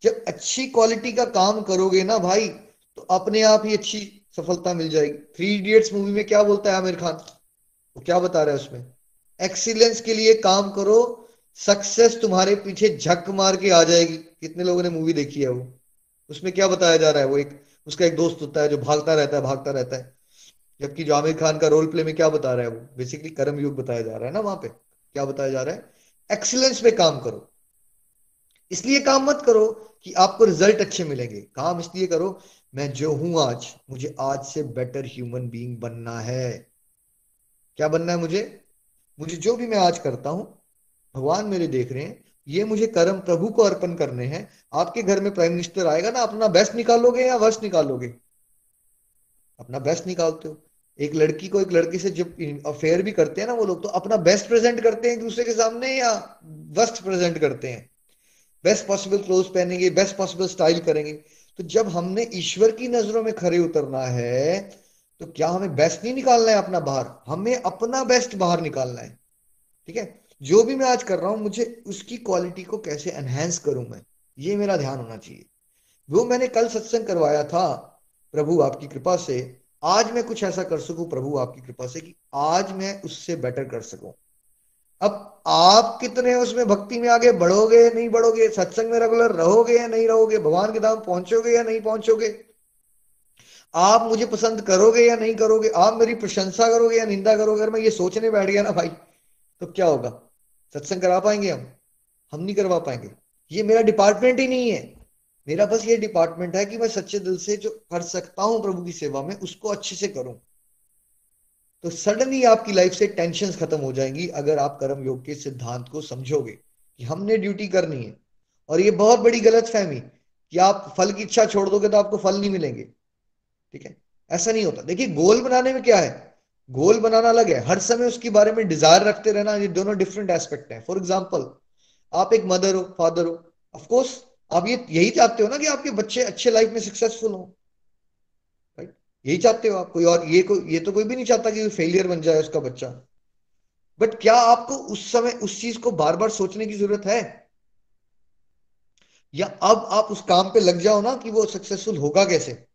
जब अच्छी क्वालिटी का काम करोगे ना भाई तो अपने आप ही अच्छी सफलता मिल जाएगी। थ्री इडियट्स मूवी में क्या बोलता है आमिर खान? क्या बता रहा है उसमें? एक्सीलेंस के लिए काम करो सक्सेस तुम्हारे पीछे झक मार के आ जाएगी। कितने लोगों ने मूवी देखी है वो? उसमें क्या बताया जा रहा है? वो एक, उसका एक दोस्त होता है जो भागता रहता है, भागता रहता है। जबकि जो आमिर खान का रोल प्ले में क्या बता रहा है वो? बेसिकली कर्म युग बताया जा रहा है ना वहाँ पे। क्या बताया जा रहा है? एक्सीलेंस पे काम करो। इसलिए काम मत करो कि आपको रिज़ल्ट अच्छे मिलेंगे। काम इसलिए करो, मैं जो हूँ आज, मुझे आज से बेटर ह्यूमन बीइंग बनना है। क्या बनना है मुझे? मुझे जो भी मैं आज करता हूँ, भगवान मेरे देख रहे हैं, ये मुझे कर्म प्रभु को अर्पण करने हैं। आपके घर में प्राइम मिनिस्टर आएगा ना, अपना बेस्ट निकालोगे या वर्स्ट निकालोगे? अपना बेस्ट निकालते हो। एक लड़की को एक लड़की से जब अफेयर भी करते हैं ना वो लोग तो अपना बेस्ट प्रेजेंट करते हैं दूसरे के सामने या वर्स्ट प्रेजेंट करते हैं? बेस्ट पॉसिबल क्लोथ पहनेंगे बेस्ट पॉसिबल स्टाइल करेंगे। तो जब हमने ईश्वर की नज़रों में खड़े उतरना है तो क्या हमें बेस्ट नहीं निकालना है अपना बाहर? हमें अपना बेस्ट बाहर निकालना है। ठीक है? जो भी मैं आज कर रहा हूँ, मुझे उसकी क्वालिटी को कैसे एनहेंस करूँ मैं? ये मेरा ध्यान होना चाहिए। वो मैंने कल सत्संग करवाया था, प्रभु आपकी कृपा से, आज मैं कुछ ऐसा कर सकूँ, प्रभु आपकी कृपा से, कि आज मैं उससे बेटर कर सकूँ। अब आप कितने उसमें? भक्ति में आगे बढ़ोगे, नहीं बढ़ोगे? सत्संग में रेगुलर रहोगे या नहीं रहोगे? भगवान के धाम पहुंचोगे या नहीं पहुंचोगे? आप मुझे पसंद करोगे या नहीं करोगे? आप मेरी प्रशंसा करोगे या निंदा करोगे? अगर मैं ये सोचने बैठ गया ना भाई तो क्या होगा? सत्संग करा पाएँगे हम? हम नहीं करवा पाएँगे। ये मेरा डिपार्टमेंट ही नहीं है। मेरा बस ये डिपार्टमेंट है कि मैं सच्चे दिल से जो कर सकता हूँ प्रभु की सेवा में, उसको अच्छे से करूँ। तो सडनली आपकी लाइफ से टेंशन खत्म हो जाएँगी अगर आप कर्म योग के सिद्धांत को समझोगे कि हमने ड्यूटी करनी है। और ये बहुत बड़ी गलत फहमी कि आप फल की इच्छा छोड़ दोगे तो आपको फल नहीं मिलेंगे। ठीक है? ऐसा नहीं होता। देखिए, गोल बनाने में क्या है? गोल बनाना अलग है। हर समय उसके बारे में डिज़ायर रखते रहना, ये दोनों डिफरेंट एस्पेक्ट हैं। फॉर एग्ज़ाम्पल आप एक मदर हो फादर हो ऑफकोर्स आप ये, यही चाहते हो ना कि आपके बच्चे अच्छे लाइफ में सक्सेसफुल हो। राइट यही चाहते हो आप। कोई और, ये कोई, ये तो कोई भी नहीं चाहता कि फेलियर बन जाए उसका बच्चा। बट क्या आपको उस समय उस चीज़ को बार बार सोचने की ज़रूरत है? या अब आप उस काम पे लग जाओ ना कि वो सक्सेसफुल होगा कैसे?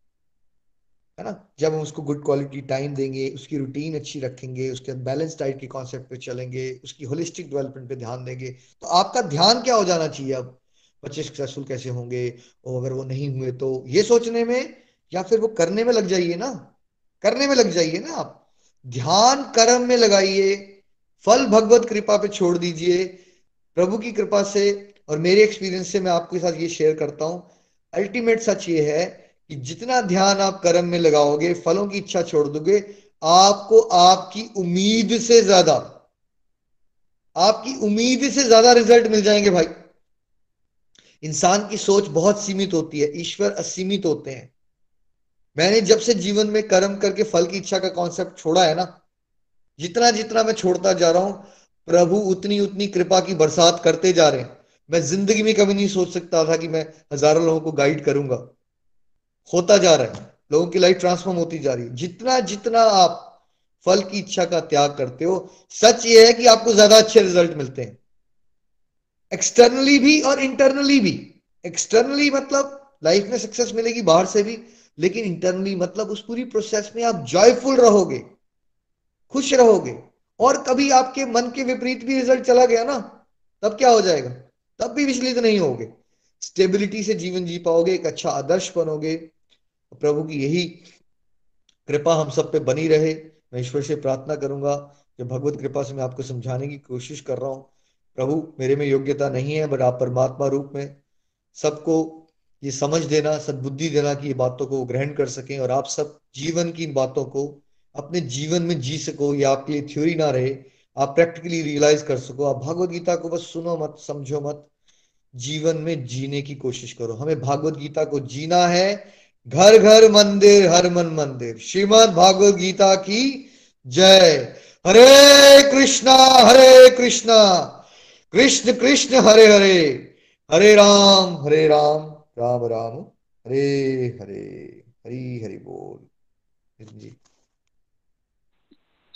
है ना? जब हम उसको गुड क्वालिटी टाइम देंगे, उसकी रूटीन अच्छी रखेंगे, उसके बैलेंस डाइट के कॉन्सेप्ट पे चलेंगे, उसकी होलिस्टिक डेवलपमेंट पे ध्यान देंगे तो आपका ध्यान क्या हो जाना चाहिए अब? बच्चे सक्सेसफुल कैसे होंगे? और अगर वो नहीं हुए तो ये सोचने में या फिर वो करने में लग जाइए ना? करने में लग जाइए ना आप। ध्यान कर्म में लगाइए, फल भगवत कृपा पे छोड़ दीजिए, प्रभु की कृपा से, और मेरे एक्सपीरियंस से मैं आपके साथ ये शेयर करता हूँ। अल्टीमेट सच ये है कि जितना ध्यान आप कर्म में लगाओगे, फलों की इच्छा छोड़ दोगे, आपको आपकी उम्मीद से ज़्यादा, आपकी उम्मीद से ज़्यादा रिज़ल्ट मिल जाएँगे भाई। इंसान की सोच बहुत सीमित होती है, ईश्वर असीमित होते हैं। मैंने जब से जीवन में कर्म करके फल की इच्छा का कॉन्सेप्ट छोड़ा है ना, जितना जितना मैं छोड़ता जा रहा हूँ, प्रभु उतनी उतनी कृपा की बरसात करते जा रहे हैं। मैं ज़िंदगी में कभी नहीं सोच सकता था कि मैं हज़ारों लोगों को गाइड करूँगा। होता जा रहा है, लोगों की लाइफ ट्रांसफॉर्म होती जा रही है। जितना जितना आप फल की इच्छा का त्याग करते हो, सच ये है कि आपको ज़्यादा अच्छे रिज़ल्ट मिलते हैं। एक्सटर्नली भी और इंटरनली भी। एक्सटर्नली मतलब लाइफ में सक्सेस मिलेगी बाहर से भी, लेकिन इंटरनली मतलब उस पूरी प्रोसेस में आप जॉयफुल रहोगे, खुश रहोगे। और कभी आपके मन के विपरीत भी रिज़ल्ट चला गया ना, तब क्या हो जाएगा? तब भी विचलित नहीं होगे। स्टेबिलिटी से जीवन जी पाओगे, एक अच्छा आदर्श बनोगे। प्रभु की यही कृपा हम सब पे बनी रहे। मैं ईश्वर से प्रार्थना करूँगा जो भगवत कृपा से मैं आपको समझाने की कोशिश कर रहा हूँ, प्रभु, मेरे में योग्यता नहीं है, बट आप परमात्मा रूप में सबको ये समझ देना, सदबुद्धि देना कि ये बातों को ग्रहण कर सकें और आप सब जीवन की इन बातों को, अपने जीवन में जी सको, या आपके लिए थ्योरी ना रहे। आप प्रैक्टिकली रियलाइज़ कर सको। आप भागवत गीता को बस सुनो मत, समझो मत। जीवन में जीने की कोशिश करो। हमें भागवत गीता को जीना है। घर घर मंदिर, हर मन मंदिर। श्रीमद भागवत गीता की जय। हरे कृष्णा हरे कृष्णा। कृष्ण कृष्ण, हरे हरे। हरे राम हरे राम। राम राम। हरे हरे। हरी, हरि बोल। जी।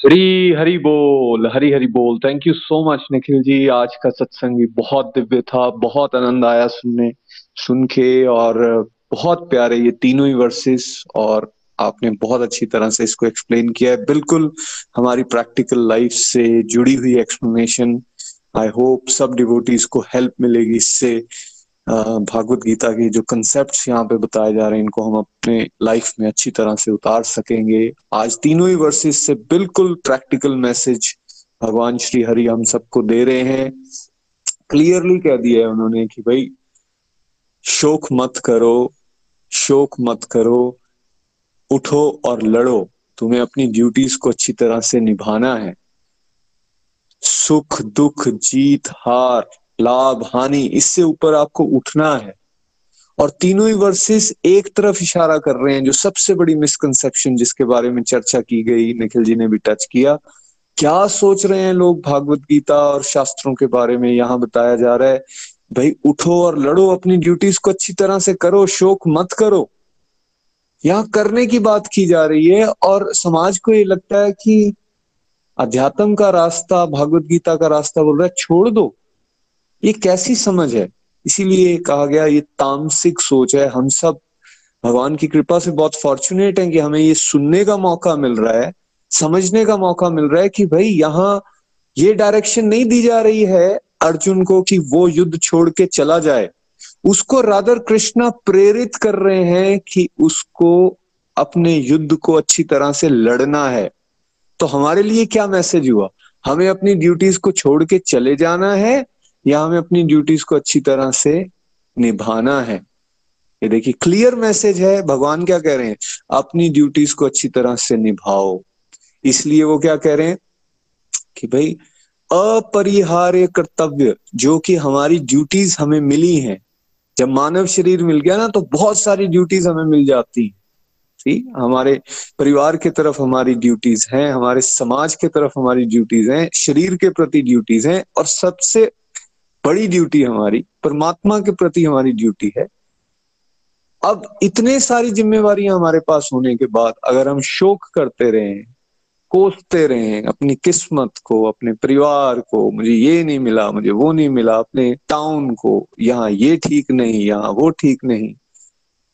हरी हरी बोल हरी हरी बोल। Thank you so much Nikhil ji. आज का सत्संग भी बहुत दिव्य था, बहुत आनंद आया सुनने, सुन के, और बहुत प्यारे ये तीनों ही वर्सेस और आपने बहुत अच्छी तरह से इसको एक्सप्लेन किया है। बिल्कुल हमारी प्रैक्टिकल लाइफ से जुड़ी हुई एक्सप्लेनेशन आई होप सब डिवोटीज को हेल्प मिलेगी इससे। भागवत गीता के जो कंसेप्ट यहाँ पे बताए जा रहे हैं, इनको हम अपने लाइफ में अच्छी तरह से उतार सकेंगे। आज तीनों ही वर्सेस से बिल्कुल प्रैक्टिकल मैसेज भगवान श्री हरि हम सबको दे रहे हैं। क्लियरली कह दिया है उन्होंने कि भाई, शोक मत करो, शोक मत करो, उठो और लड़ो। तुम्हें अपनी ड्यूटीज़ को अच्छी तरह से निभाना है। सुख दुख जीत हार लाभ, हानि, इससे ऊपर आपको उठना है। और तीनों ही वर्सेस एक तरफ़ इशारा कर रहे हैं, जो सबसे बड़ी मिसकंसेप्शन जिसके बारे में चर्चा की गई, निखिल जी ने भी टच किया। क्या सोच रहे हैं लोग भागवत गीता और शास्त्रों के बारे में? यहाँ बताया जा रहा है, भाई, उठो और लड़ो, अपनी ड्यूटीज़ को अच्छी तरह से करो, शोक मत करो। यहाँ करने की बात की जा रही है, और समाज को ये लगता है कि अध्यात्म का रास्ता, भागवत गीता का रास्ता बोल रहा है, छोड़ दो। ये कैसी समझ है? इसीलिए कहा गया, ये तामसिक सोच है। हम सब भगवान की कृपा से बहुत फॉर्चुनेट हैं कि हमें ये सुनने का मौका मिल रहा है, समझने का मौका मिल रहा है कि भाई यहाँ ये डायरेक्शन नहीं दी जा रही है अर्जुन को कि वो युद्ध छोड़ के चला जाए। उसको राधर कृष्णा प्रेरित कर रहे हैं कि उसको अपने युद्ध को अच्छी तरह से लड़ना है। तो हमारे लिए क्या मैसेज हुआ? हमें अपनी ड्यूटीज़ को छोड़ के चले जाना है या हमें अपनी ड्यूटीज़ को अच्छी तरह से निभाना है। ये देखिए क्लियर मैसेज है। भगवान क्या कह रहे हैं? अपनी ड्यूटीज़ को अच्छी तरह से निभाओ। इसलिए वो क्या कह रहे हैं? कि भाई, अपरिहार्य कर्तव्य, जो कि हमारी ड्यूटीज़ हमें मिली हैं। जब मानव शरीर मिल गया ना तो बहुत सारी ड्यूटीज़ हमें मिल जाती हैं। हमारे परिवार के तरफ़ हमारी ड्यूटीज़ हैं, हमारे समाज के तरफ़ हमारी ड्यूटीज़ हैं, शरीर के प्रति ड्यूटीज़ हैं, और सबसे बड़ी ड्यूटी हमारी, परमात्मा के प्रति हमारी ड्यूटी है। अब इतने सारी जिम्मेवार हमारे पास होने के बाद अगर हम शोक करते रहे, कोसते रहे, अपनी किस्मत को, अपने परिवार को, मुझे ये नहीं मिला, मुझे वो नहीं मिला, अपने टाउन को, यहाँ ये ठीक नहीं, यहाँ वो ठीक नहीं,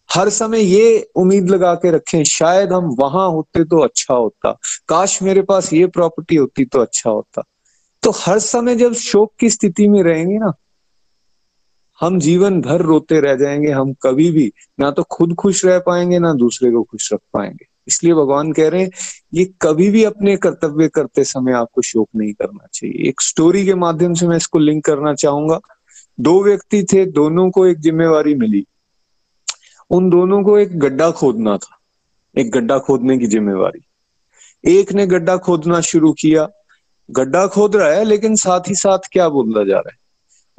हर समय ये उम्मीद लगा के रखें, शायद हम वहाँ होते तो अच्छा होता, काश मेरे पास ये प्रॉपर्टी होती तो अच्छा होता। तो हर समय जब शोक की स्थिति में रहेंगे ना, हम जीवन भर रोते रह जाएँगे, हम कभी भी ना तो खुद खुश रह पाएँगे, ना दूसरे को खुश रख पाएँगे। इसलिए भगवान कह रहे हैं, ये कभी भी अपने कर्तव्य करते समय आपको शोक नहीं करना चाहिए। एक स्टोरी के माध्यम से मैं इसको लिंक करना चाहूँगा। दो व्यक्ति थे, दोनों को एक जिम्मेवारी मिली। उन दोनों को एक गड्ढा खोदना था, एक गड्ढा खोदने की जिम्मेवारी। एक ने गड्ढा खोदना शुरू किया गड्ढा खोद रहा है, लेकिन साथ ही साथ क्या बोलता जा रहा है?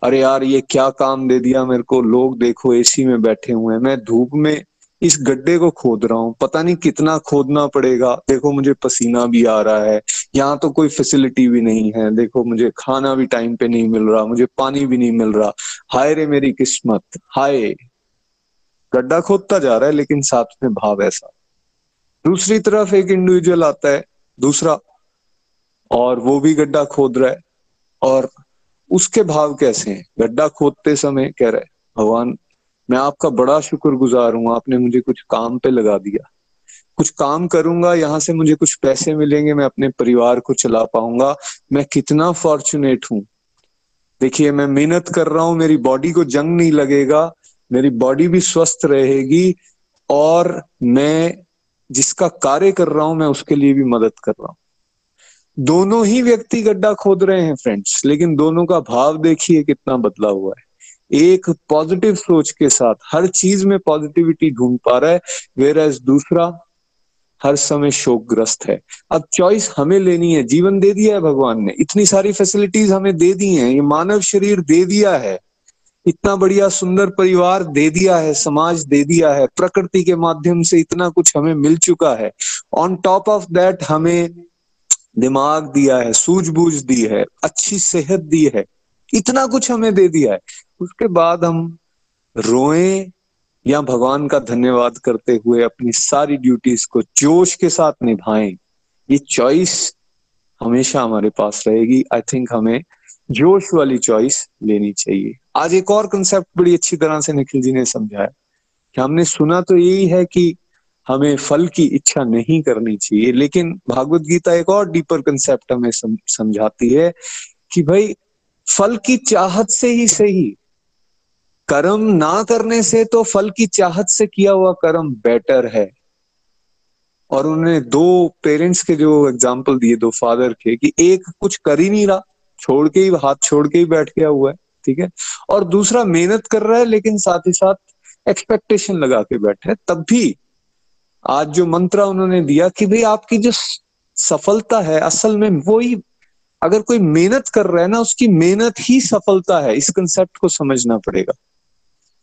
अरे यार, ये क्या काम दे दिया मेरे को? लोग देखो एसी में बैठे हुए हैं। मैं धूप में इस गड्ढे को खोद रहा हूँ। पता नहीं कितना खोदना पड़ेगा। देखो, मुझे पसीना भी आ रहा है। यहाँ तो कोई फैसिलिटी भी नहीं है। देखो, मुझे खाना भी टाइम पे नहीं मिल रहा। मुझे पानी भी नहीं मिल रहा। हाय रे मेरी किस्मत। हाय। गड्ढा खोदता जा रहा है, लेकिन साथ में भाव ऐसा। दूसरी तरफ़ एक इंडिविजुअल आता है। दूसरा और वो भी गड्ढा खोद रहा है। और उसके भाव कैसे हैं? गड्ढा खोदते समय कह रहा है, भगवान, मैं आपका बड़ा शुक्रगुजार हूँ, आपने मुझे कुछ काम पे लगा दिया। कुछ काम करूँगा, यहाँ से मुझे कुछ पैसे मिलेंगे, मैं अपने परिवार को चला पाऊँगा। मैं कितना फॉर्चुनेट हूँ। देखिए, मैं मेहनत कर रहा हूँ, मेरी बॉडी को जंग नहीं लगेगा, मेरी बॉडी भी स्वस्थ रहेगी और मैं जिसका कार्य कर रहा हूँ, मैं उसके लिए भी मदद कर रहा हूँ। दोनों ही व्यक्ति गड्ढा खोद रहे हैं फ्रेंड्स लेकिन दोनों का भाव देखिए कितना बदला हुआ है। एक पॉजिटिव सोच के साथ हर चीज़ में पॉजिटिविटी ढूंढ पा रहा है वेर एज दूसरा हर समय शोकग्रस्त है। अब चॉइस हमें लेनी है, जीवन दे दिया है भगवान ने। इतनी सारी फैसिलिटीज़ हमें दे दी हैं, ये मानव शरीर दे दिया है। इतना बढ़िया सुंदर परिवार दे दिया है, समाज दे दिया है, प्रकृति के माध्यम से इतना कुछ हमें मिल चुका है। ऑन टॉप ऑफ़ दैट हमें दिमाग दिया है, सूझबूझ दी है, अच्छी सेहत दी है, इतना कुछ हमें दे दिया है। उसके बाद हम रोए या भगवान का धन्यवाद करते हुए अपनी सारी ड्यूटीज़ को जोश के साथ निभाएँ। ये चॉइस हमेशा हमारे पास रहेगी। आई थिंक हमें जोश वाली चॉइस लेनी चाहिए। आज एक और कंसेप्ट बड़ी अच्छी तरह से निखिल जी ने समझाया। कि हमने सुना तो यही है कि हमें फल की इच्छा नहीं करनी चाहिए। लेकिन भागवत गीता एक और डीपर कंसेप्ट हमें समझाती है कि भाई, फल की चाहत से ही सही। कर्म ना करने से तो फल की चाहत से किया हुआ कर्म बेटर है। और उन्होंने दो पेरेंट्स के जो एग्ज़ाम्पल दिए, दो फादर के, कि एक कुछ कर ही नहीं रहा, छोड़ के ही, हाथ छोड़ के ही बैठ गया हुआ है, ठीक है? और दूसरा मेहनत कर रहा है, लेकिन साथ ही साथ एक्सपेक्टेशन लगा के बैठे तब भी आज जो मंत्र उन्होंने दिया कि भाई आपकी जो सफलता है, असल में वो ही अगर कोई मेहनत कर रहा है ना, उसकी मेहनत ही सफलता है। इस कंसेप्ट को समझना पड़ेगा।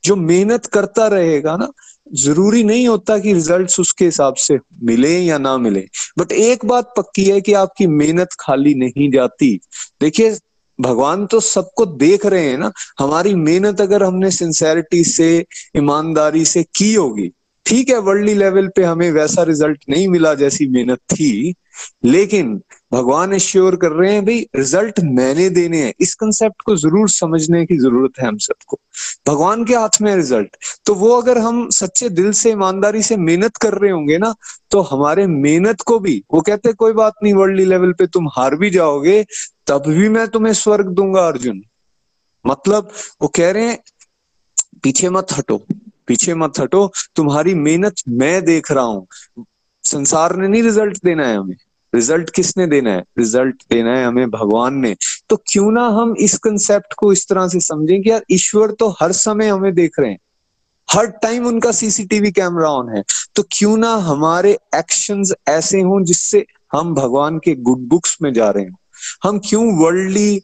जो मेहनत करता रहेगा ना, ज़रूरी नहीं होता कि रिजल्ट्स उसके हिसाब से मिले या ना मिले। बट एक बात पक्की है कि आपकी मेहनत खाली नहीं जाती। देखिए, भगवान तो सबको देख रहे हैं ना, हमारी मेहनत अगर हमने सिंसेरिटी से, ईमानदारी से की होगी ठीक है वर्ल्डली लेवल पे हमें वैसा रिज़ल्ट नहीं मिला जैसी मेहनत थी, लेकिन भगवान श्योर कर रहे हैं, भाई रिज़ल्ट मैंने देने हैं। इस कंसेप्ट को ज़रूर समझने की ज़रूरत है हम सबको। भगवान के हाथ में रिज़ल्ट तो वो अगर हम सच्चे दिल से, ईमानदारी से मेहनत कर रहे होंगे ना तो हमारे मेहनत को भी, वो कहते कोई बात नहीं वर्ल्डली लेवल पे तुम हार भी जाओगे, तब भी मैं तुम्हें स्वर्ग दूँगा, अर्जुन। मतलब वो कह रहे हैं, पीछे मत हटो। पीछे मत हटो, तुम्हारी मेहनत मैं देख रहा हूँ। संसार ने नहीं रिज़ल्ट देना है हमें। रिज़ल्ट किसने देना है? रिज़ल्ट देना है हमें भगवान ने। तो क्यों ना हम इस कंसेप्ट को इस तरह से समझें कि यार, ईश्वर तो हर समय हमें देख रहे हैं। हर टाइम उनका सीसीटीवी कैमरा ऑन है। तो क्यों ना हमारे एक्शंस ऐसे हों जिससे हम भगवान के गुड बुक्स में जा रहे हो। हम क्यों वर्ल्डली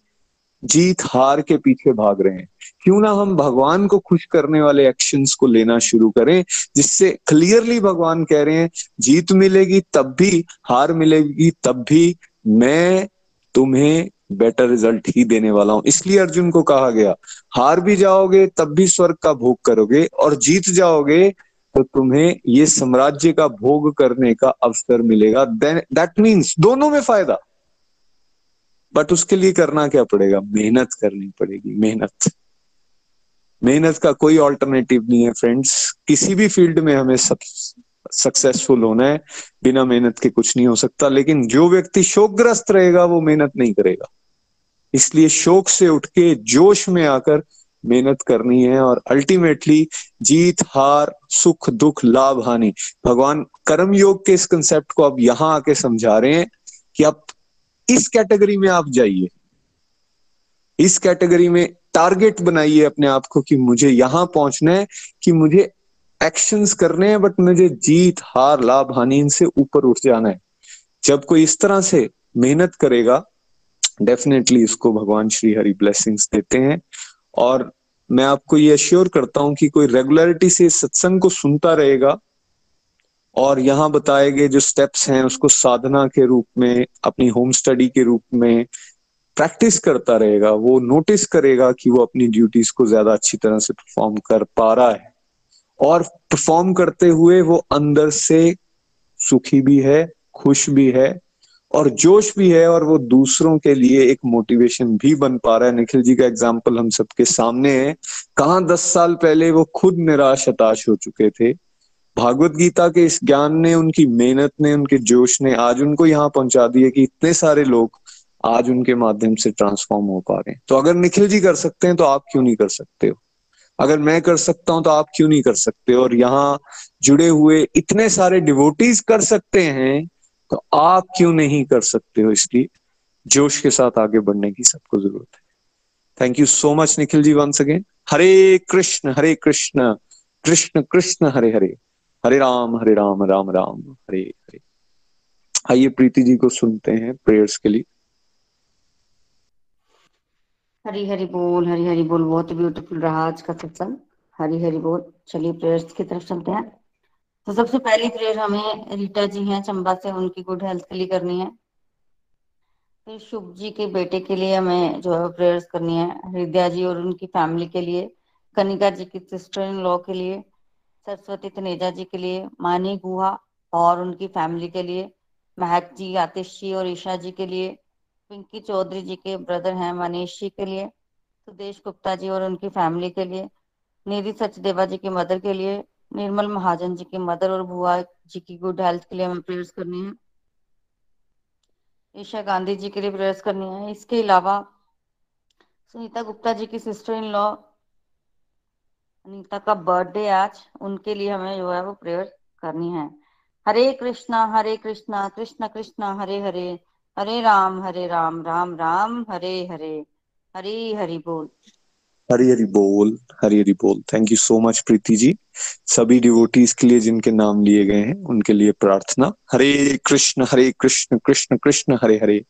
जीत हार के पीछे भाग रहे हैं? क्यों ना हम भगवान को खुश करने वाले एक्शंस को लेना शुरू करें, जिससे क्लियरली भगवान कह रहे हैं, जीत मिलेगी तब भी, हार मिलेगी तब भी, मैं तुम्हें बेटर रिज़ल्ट ही देने वाला हूँ। इसलिए अर्जुन को कहा गया, हार भी जाओगे, तब भी स्वर्ग का भोग करोगे और जीत जाओगे तो तुम्हें ये साम्राज्य का भोग करने का अवसर मिलेगा। दैट मीन्स दोनों में फ़ायदा बट उसके लिए करना क्या पड़ेगा? मेहनत करनी पड़ेगी, मेहनत। मेहनत का कोई ऑल्टरनेटिव नहीं है फ्रेंड्स किसी भी फ़ील्ड में हमें सब सक्सेसफुल होना है. बिना मेहनत के कुछ नहीं हो सकता. लेकिन जो व्यक्ति शोकग्रस्त रहेगा, वो मेहनत नहीं करेगा. इसलिए शोक से उठ के जोश में आकर मेहनत करनी है और अल्टीमेटली जीत, हार, सुख, दुख, लाभ, हानि. भगवान कर्म योग के इस कंसेप्ट को आप यहाँ आके समझा रहे हैं कि आप इस कैटेगरी में आप जाइए. इस कैटेगरी में टारगेट बनाइए अपने आप को कि मुझे यहाँ पहुँचना है, कि मुझे एक्शंस करने हैं बट मुझे जीत, हार, लाभ, हानि इनसे ऊपर उठ जाना है। जब कोई इस तरह से मेहनत करेगा डेफिनेटली इसको भगवान श्री हरि ब्लेसिंग्स देते हैं। और मैं आपको ये अश्योर करता हूँ कि कोई रेगुलरिटी से सत्संग को सुनता रहेगा, और यहाँ बताए गए जो स्टेप्स हैं, उसको साधना के रूप में, अपनी होम स्टडी के रूप में प्रैक्टिस करता रहेगा, वो नोटिस करेगा कि वो अपनी ड्यूटीज़ को ज़्यादा अच्छी तरह से परफॉर्म कर पा रहा है। और परफॉर्म करते हुए वो अंदर से सुखी भी है, खुश भी है और जोश भी है और वो दूसरों के लिए एक मोटिवेशन भी बन पा रहा है। निखिल जी का एग्ज़ाम्पल हम सबके सामने है। कहा दस साल पहले वो खुद निराश, हताश हो चुके थे? भागवत गीता के इस ज्ञान ने, उनकी मेहनत ने, उनके जोश ने आज उनको यहाँ पहुँचा दिया कि इतने सारे लोग आज उनके माध्यम से ट्रांसफॉर्म हो पा रहे हैं। तो अगर निखिल जी कर सकते हैं तो आप क्यों नहीं कर सकते हो? अगर मैं कर सकता हूँ तो आप क्यों नहीं कर सकते और यहाँ जुड़े हुए इतने सारे डिवोटीज कर सकते हैं तो आप क्यों नहीं कर सकते हो इसलिए जोश के साथ आगे बढ़ने की सबको ज़रूरत है। Thank you so much Nikhil ji once again Hare Krishna Hare Krishna Krishna Krishna, Hare Hare. Hare Ram Hare Ram Ram Ram, Hare Hare. आइए प्रीति जी को सुनते हैं प्रेयर्स के लिए। हरी हरी बोल हरी हरी बोल, बहुत ब्यूटीफुल रहा आज का सत्संग। हरी हरी बोल, चलिए प्रेयर्स की तरफ़ चलते हैं। तो सबसे पहली प्रेयर हमें रीटा जी हैं, चंबा से, उनकी गुड हेल्थ के लिए करनी है। फिर शुभ जी के बेटे के लिए हमें जो है प्रेयर्स करनी है, हृदया जी और उनकी फैमिली के लिए, कनिका जी की सिस्टर इन लॉ के लिए, सरस्वती तनेजा जी के लिए, मानी गुहा और उनकी फैमिली के लिए, महक जी, आतिश जी और ईशा जी के लिए पिंकी चौधरी जी के ब्रदर हैं मनीष जी के लिए, सुदेश गुप्ता जी और उनकी फैमिली के लिए, निधि सचदेवा जी की मदर के लिए, निर्मल महाजन जी की मदर और बुआ जी की गुड हेल्थ के लिए हमें प्रेयर्स करनी है। ईशा गांधी जी के लिए प्रेयर्स करनी है। इसके अलावा सुनीता गुप्ता जी की सिस्टर इन लॉ अनीता का बर्थडे आज, उनके लिए हमें जो है वो प्रेयर करनी है। हरे कृष्णा हरे कृष्णा, कृष्ण कृष्णा, हरे हरे। हरे राम हरे राम राम राम, हरे हरे, हरी, हरि बोल। हरी हरी बोल, हरी हरी बोल। Thank you so much Preeti ji. सभी डिवोटीज के लिए जिनके नाम लिए गए हैं, उनके लिए प्रार्थना। हरे कृष्ण हरे कृष्ण कृष्ण कृष्ण, हरे हरे।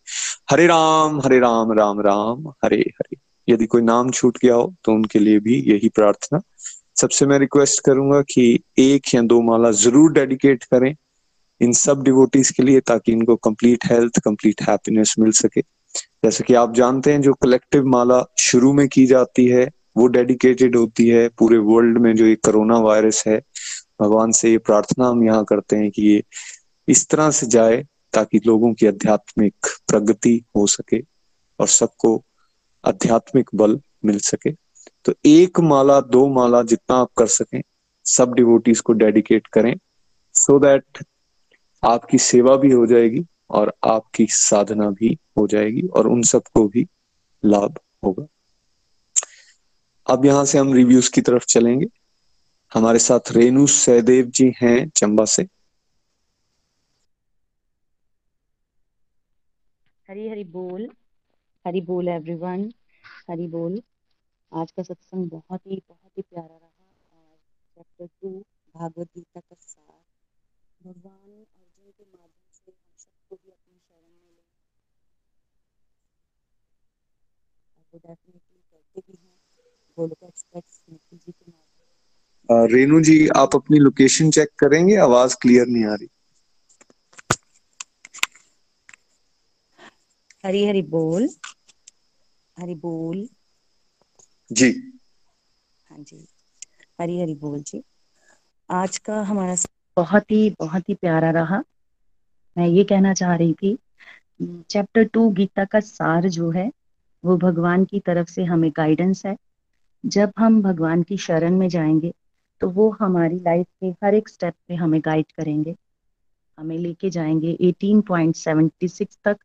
हरे राम हरे राम राम राम, हरे हरे। यदि कोई नाम छूट गया हो तो उनके लिए भी यही प्रार्थना। सबसे मैं रिक्वेस्ट करूँगा कि एक या दो माला ज़रूर डेडिकेट करें। इन सब डिवोटीज के लिए ताकि इनको कंप्लीट हेल्थ कंप्लीट हैप्पीनेस मिल सके। जैसे कि आप जानते हैं, जो कलेक्टिव माला शुरू में की जाती है, वो डेडिकेटेड होती है पूरे वर्ल्ड में जो ये कोरोना वायरस है। भगवान से ये प्रार्थना हम यहाँ करते हैं कि ये इस तरह से जाए ताकि लोगों की आध्यात्मिक प्रगति हो सके और सबको आध्यात्मिक बल मिल सके। तो एक माला, दो माला जितना आप कर सकें, सब डिवोटीज को डेडिकेट करें सो so दैट आपकी सेवा भी हो जाएगी और आपकी साधना भी हो जाएगी और उन सबको भी लाभ होगा। अब यहाँ से हम रिव्यूज़ की तरफ़ चलेंगे। हमारे साथ रेणु सहदेव जी हैं चंबा से। हरी हरी बोल हरी बोल एवरीवन हरी बोल। आज का सत्संग बहुत ही बहुत ही प्यारा रहा। और चैप्टर टू भागवत गीता का सार। भगवान के माध्यम से हम सबको भी अपनी शरण में ले वो डेफिनेटली करते भी हैं गोलोक एक्सप्रेस निखिल जी के माध्यम रेणु जी आप अपनी लोकेशन चेक करेंगे? आवाज़ क्लियर नहीं आ रही। हरी हरी बोल। हरी बोल। जी। हाँ जी। हरी हरी बोल जी। आज का हमारा बहुत ही बहुत ही प्यारा रहा। मैं ये कहना चाह रही थी चैप्टर टू गीता का सार जो है, वो भगवान की तरफ़ से हमें गाइडेंस है। जब हम भगवान की शरण में जाएँगे तो वो हमारी लाइफ के हर एक स्टेप पे हमें गाइड करेंगे। हमें लेके जाएँगे 18.76 तक,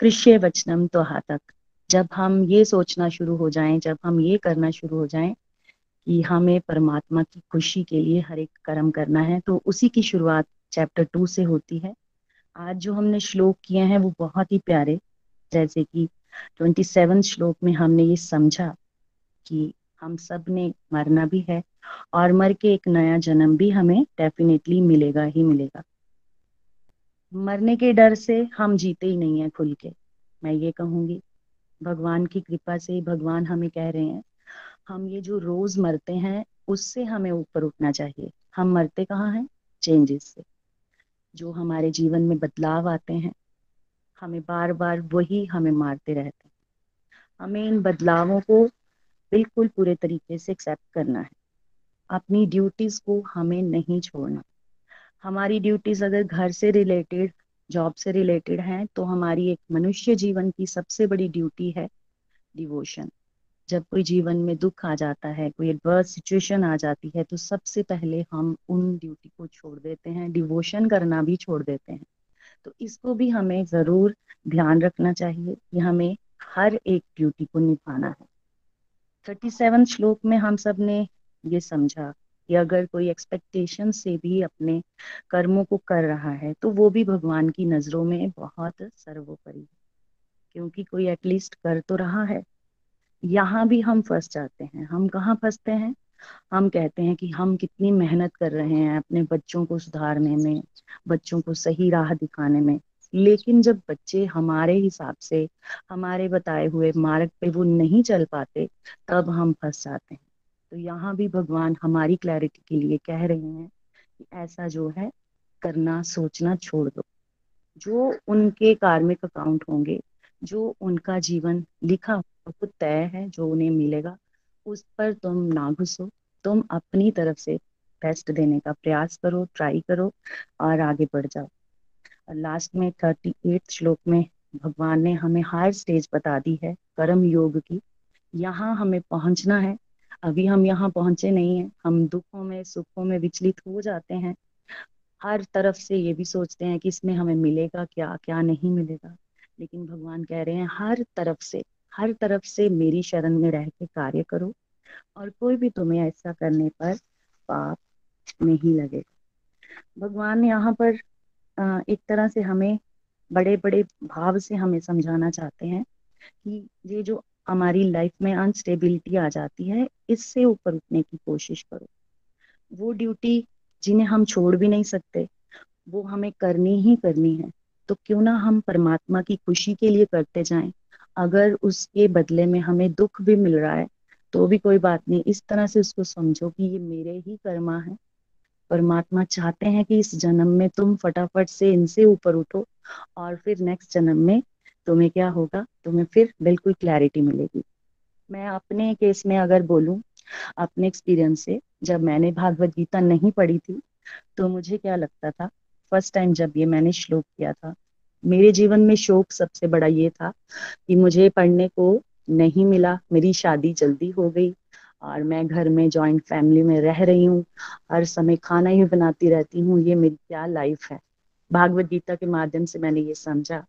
कृष्य वचनम तो तक। जब हम ये सोचना शुरू हो जाएँ, जब हम ये करना शुरू हो जाएँ कि हमें परमात्मा की खुशी के लिए हर एक कर्म करना है तो उसी की शुरुआत चैप्टर टू से होती है। आज जो हमने श्लोक किए हैं वो बहुत ही प्यारे। जैसे कि ट्वेंटी सेवन श्लोक में हमने ये समझा कि हम सबने मरना भी है और मर के एक नया जन्म भी हमें डेफिनेटली मिलेगा ही मिलेगा। मरने के डर से हम जीते ही नहीं है खुल के। मैं ये कहूँगी, भगवान की कृपा से ही भगवान हमें कह रहे हैं, हम ये जो रोज मरते हैं, उससे हमें ऊपर उठना चाहिए। हम मरते कहाँ हैं? चेंजेस से। जो हमारे जीवन में बदलाव आते हैं, हमें बार बार वही हमें मारते रहते हैं। हमें इन बदलावों को बिल्कुल पूरे तरीके से एक्सेप्ट करना है। अपनी ड्यूटीज़ को हमें नहीं छोड़ना। हमारी ड्यूटीज़ अगर घर से रिलेटेड जॉब से रिलेटेड हैं तो हमारी एक मनुष्य जीवन की सबसे बड़ी ड्यूटी है डिवोशन जब कोई जीवन में दुख आ जाता है, कोई एडवर्स सिचुएशन आ जाती है तो सबसे पहले हम उन ड्यूटी को छोड़ देते हैं डिवोशन करना भी छोड़ देते हैं। तो इसको भी हमें ज़रूर ध्यान रखना चाहिए कि हमें हर एक ड्यूटी को निभाना है। थर्टी सेवन श्लोक में हम सबने ये समझा कि अगर कोई एक्सपेक्टेशन से भी अपने कर्मों को कर रहा है तो वो भी भगवान की नज़रों में बहुत सर्वोपरि है। क्योंकि कोई एटलीस्ट कर तो रहा है यहाँ भी हम फंस जाते हैं। हम कहाँ फंसते हैं? हम कहते हैं कि हम कितनी मेहनत कर रहे हैं अपने बच्चों को सुधारने में, बच्चों को सही राह दिखाने में। लेकिन जब बच्चे हमारे हिसाब से, हमारे बताए हुए मार्ग पे वो नहीं चल पाते, तब हम फंस जाते हैं। तो यहाँ भी भगवान हमारी क्लैरिटी के लिए कह रहे हैं कि ऐसा जो है, करना, सोचना छोड़ दो। जो उनके कार्मिक अकाउंट होंगे, जो उनका जीवन लिखा हुआ तय है जो उन्हें मिलेगा, उस पर तुम ना घुसो। तुम अपनी तरफ़ से बेस्ट देने का प्रयास करो ट्राई करो और आगे बढ़ जाओ। और लास्ट में थर्टी एट श्लोक में भगवान ने हमें हर स्टेज बता दी है कर्म योग की। यहाँ हमें पहुँचना है। अभी हम यहाँ पहुँचे नहीं है। हम दुखों में, सुखों में विचलित हो जाते हैं। हर तरफ़ से ये भी सोचते हैं कि इसमें हमें मिलेगा क्या क्या नहीं मिलेगा। लेकिन भगवान कह रहे हैं, हर तरफ़ से हर तरफ़ से मेरी शरण में रह के कार्य करो और कोई भी तुम्हें ऐसा करने पर पाप नहीं लगेगा भगवान यहाँ पर एक तरह से हमें बड़े बड़े भाव से हमें समझाना चाहते हैं कि ये जो हमारी लाइफ में अनस्टेबिलिटी आ जाती है, इससे ऊपर उठने की कोशिश करो। वो ड्यूटी जिन्हें हम छोड़ भी नहीं सकते, वो हमें करनी ही करनी है। तो क्यों ना हम परमात्मा की खुशी के लिए करते जाएँ अगर उसके बदले में हमें दुख भी मिल रहा है तो भी कोई बात नहीं। इस तरह से उसको समझो कि ये मेरे ही कर्मा है। परमात्मा चाहते हैं कि इस जन्म में तुम फटाफट से इनसे ऊपर उठो और फिर नेक्स्ट जन्म में तुम्हें क्या होगा? तुम्हें फिर बिल्कुल क्लैरिटी मिलेगी। मैं अपने केस में अगर बोलूँ, अपने एक्सपीरियंस से, जब मैंने भागवत गीता नहीं पढ़ी थी तो मुझे क्या लगता था? फ़र्स्ट टाइम जब ये मैंने श्लोक किया था मेरे जीवन में शोक सबसे बड़ा ये था कि मुझे पढ़ने को नहीं मिला। मेरी शादी जल्दी हो गई और मैं घर में जॉइंट फैमिली में रह रही हूँ। हर समय खाना ही बनाती रहती हूँ। ये मेरी क्या लाइफ है? भागवत गीता के माध्यम से मैंने ये समझा